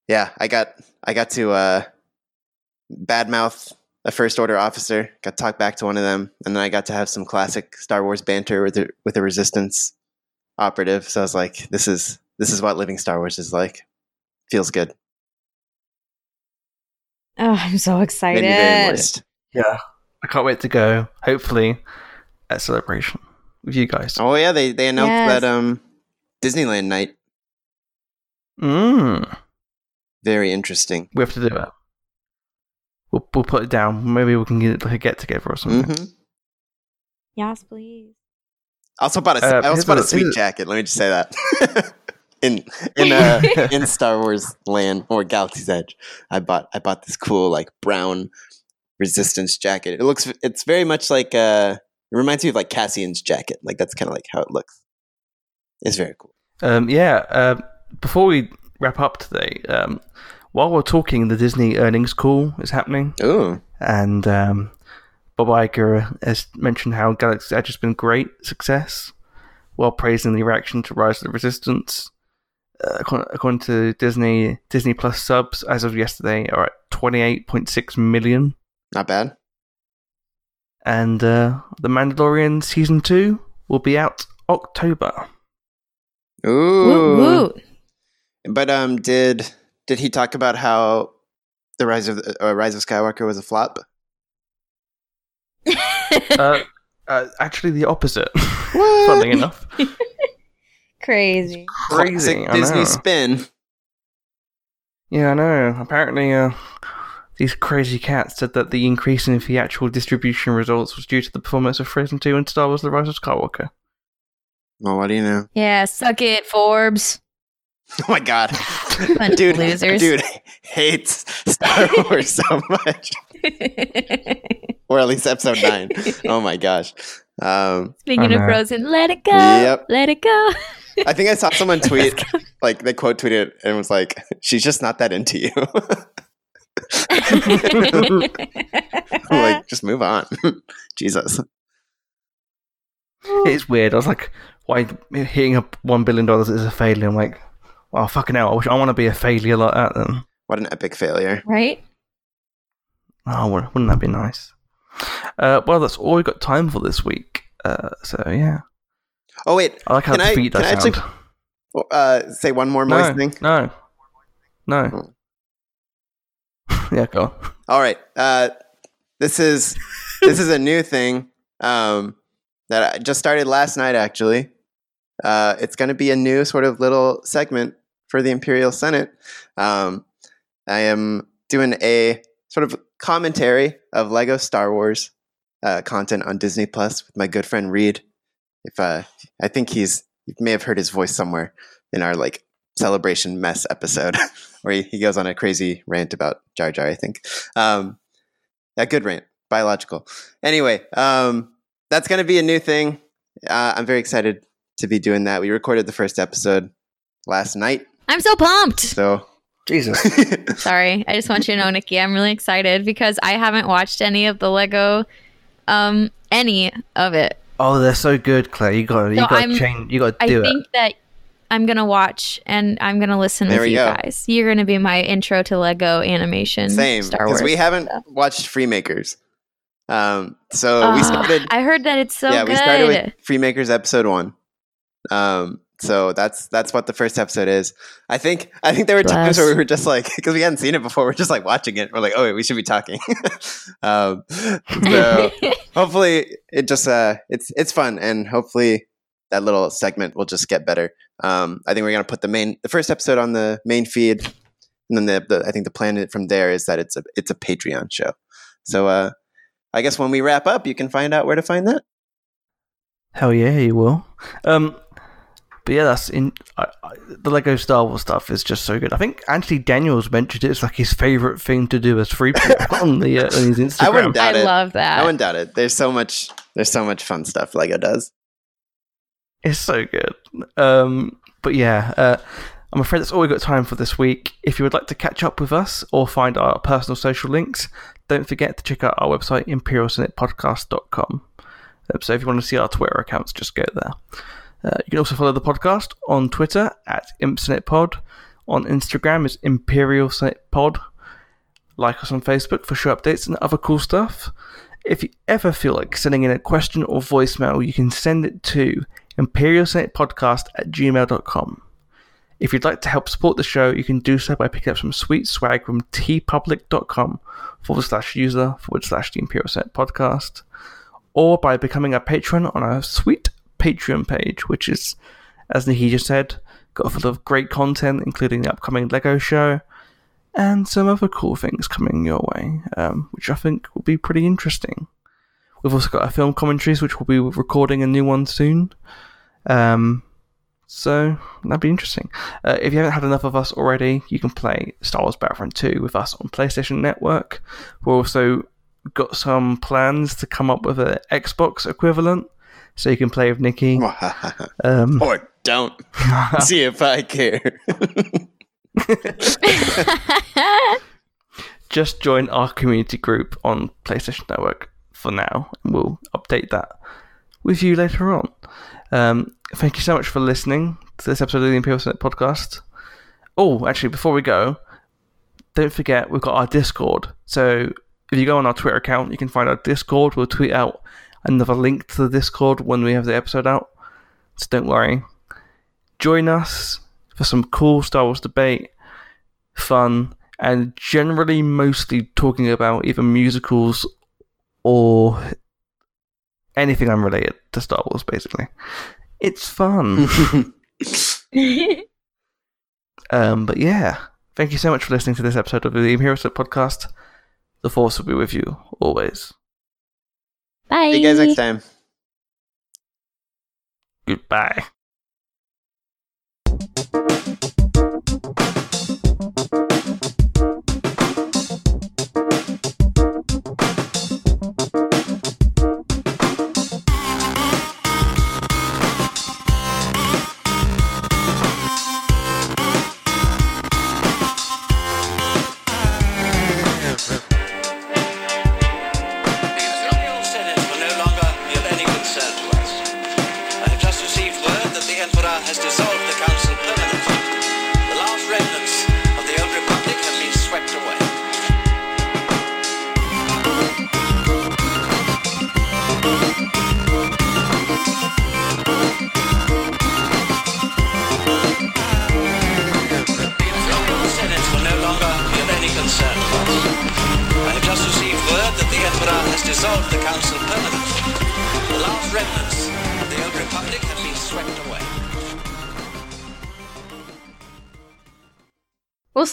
yeah, I got I got to uh, badmouth a first order officer, got talked back to one of them, and then I got to have some classic Star Wars banter with the, with a resistance operative. So I was like, this is this is what living Star Wars is like. Feels good. Oh, I'm so Made excited. me very moist. Yeah. I can't wait to go. Hopefully, at celebration with you guys. Oh yeah, they they announced Yes. that um Disneyland night. Mm. Very interesting. We have to do it. We'll, we'll put it down. Maybe we can get like a get together or something. hmm Yes, please. I Also bought a Uh, I also here's bought a a- sweet jacket. Let me just say that. in in uh, in Star Wars land or Galaxy's Edge, I bought I bought this cool like brown resistance jacket. It looks it's very much like uh it reminds me of like Cassian's jacket. Like that's kind of like how it looks. It's very cool. Um, yeah. Uh, before we wrap up today, um, while we're talking, the Disney earnings call is happening, Ooh. and um, Bob Iger has mentioned how Galaxy Edge has been a great success, while praising the reaction to Rise of the Resistance. Uh, according, according to Disney, Disney Plus subs as of yesterday are at 28.6 million, Not bad. and uh, The Mandalorian season two will be out October. Ooh. Woot woot. But um did did he talk about how the rise of uh, Rise of Skywalker was a flop? uh, uh, actually, the opposite. Funnily enough, Crazy. crazy. Classic I Disney know. spin. Yeah, I know. Apparently, uh, these crazy cats said that the increase in theatrical distribution results was due to the performance of Frozen 2 and Star Wars The Rise of Skywalker. Well, what do you know? Yeah, suck it, Forbes. Oh my god, Bunch dude, losers. dude hates Star Wars so much, or at least Episode Nine. Oh my gosh. Um, Speaking of. Frozen, let it go. Yep. Let it go. I think I saw someone tweet, like they quote tweeted and was like, "She's just not that into you." like, just move on. Jesus. it's weird. I was like, why hitting up one billion dollars is a failure? I'm like, well, fucking hell. I wish I want to be a failure like that. Then, What an epic failure. right? oh, wouldn't that be nice? Uh, well, that's all we've got time for this week. Uh, so yeah, Oh wait, I like how Can I- defeat can I actually- sound. uh, say one more moist No, thing. no, no. yeah, go on. All right. Uh, this is this is a new thing um, that I just started last night. Actually, uh, it's going to be a new sort of little segment for the Imperial Senate. Um, I am doing a sort of commentary of Lego Star Wars uh, content on Disney Plus with my good friend Reed. If uh, I think he's you may have heard his voice somewhere in our like celebration mess episode where he, goes on a crazy rant about Jar Jar. I think. Um, a good rant, biological. Anyway, um, that's going to be a new thing. Uh, I'm very excited to be doing that. We recorded the first episode last night, I'm so pumped. so Jesus. Sorry. I just want you to know, Nikki, I'm really excited because I haven't watched any of the Lego, um, any of it. oh, they're so good, Claire. You got you So got to change. You got to I think it. that I'm gonna watch and I'm gonna listen There with you go. guys. You're gonna be my intro to Lego animation. same Star because Wars. we haven't stuff. watched Freemakers. Um, so we Ah, started. I heard that it's so yeah, good. we started with Freemakers episode one. Um, so that's that's what the first episode is. I think I think there were times where we were just like because we hadn't seen it before, we're just like watching it. We're like, oh wait, we should be talking. um, so hopefully it just uh it's it's fun and hopefully that little segment will just get better. Um, I think we're gonna put the main the first episode on the main feed, and then the, the I think the plan from there is that it's a it's a Patreon show. So uh, I guess when we wrap up, you can find out where to find that. Hell yeah, you will. Um, but yeah, that's in I, I, the Lego Star Wars stuff is just so good. I think Anthony Daniels mentioned it. It's like his favorite thing to do as free play on the uh, on his Instagram. I wouldn't doubt I it. love that. I wouldn't doubt it. There's so much. There's so much fun stuff Lego does. It's so good. Um, but yeah, uh, I'm afraid that's all we've got time for this week. If you would like to catch up with us or find our personal social links, don't forget to check out our website, imperialsenatepodcast.com. Um, so if you want to see our Twitter accounts, just go there. Uh, you can also follow the podcast on Twitter at ImpSenatePod. On Instagram is Imperial. Like us on Facebook for show updates and other cool stuff. If you ever feel like sending in a question or voicemail, you can send it to imperialsenatepodcast at gmail.com. If you'd like to help support the show, you can do so by picking up some sweet swag from teepublic.com forward slash user forward slash the Imperial Senate podcast, or by becoming a patron on our sweet Patreon page, which is, as Nikki just said, got full of great content, including the upcoming Lego show and some other cool things coming your way, um, which I think will be pretty interesting. We've also got our film commentaries, which we'll be recording a new one soon. Um, so that'd be interesting. Uh, if you haven't had enough of us already, you can play Star Wars Battlefront 2 with us on PlayStation Network. We've also got some plans to come up with an Xbox equivalent, so you can play with Nikki. Um, or don't. See if I care. just join our community group on PlayStation Network for now, and we'll update that with you later on. Um, thank you so much for listening to this episode of the Imperial Senate podcast. Oh, actually, before we go, don't forget we've got our Discord. So if you go on our Twitter account, you can find our Discord. We'll tweet out another link to the Discord when we have the episode out. So don't worry. Join us for some cool Star Wars debate, fun, and generally mostly talking about either musicals or anything unrelated to Star Wars, basically. It's fun. um, but yeah, thank you so much for listening to this episode of the Imperial Set podcast. The Force will be with you always. Bye. See you guys next time. Goodbye.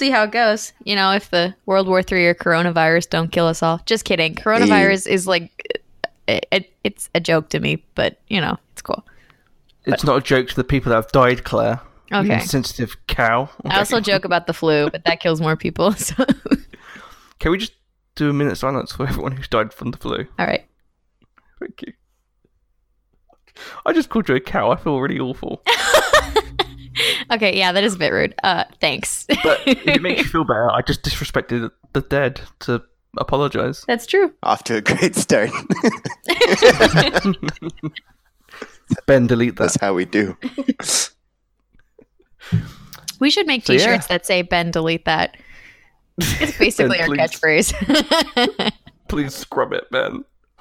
See how it goes. You know, if the World War III or coronavirus don't kill us all. Just kidding. Coronavirus is like, it, it, it's a joke to me, but you know, it's cool. It's not a joke to the people that have died, Claire. Okay. sensitive cow. I also joke about the flu, but that kills more people. So, Can we just do a minute silence for everyone who's died from the flu? all right. Thank you. I just called you a cow. I feel really awful. Okay, yeah, that is a bit rude. Uh, thanks. But if it makes you feel better, I just disrespected the dead to apologize. That's true. Off to a great start. Ben, delete that. That's how we do. We should make So, yeah. T-shirts that say "Ben, delete that." It's basically Ben, our please. catchphrase. Please scrub it, Ben.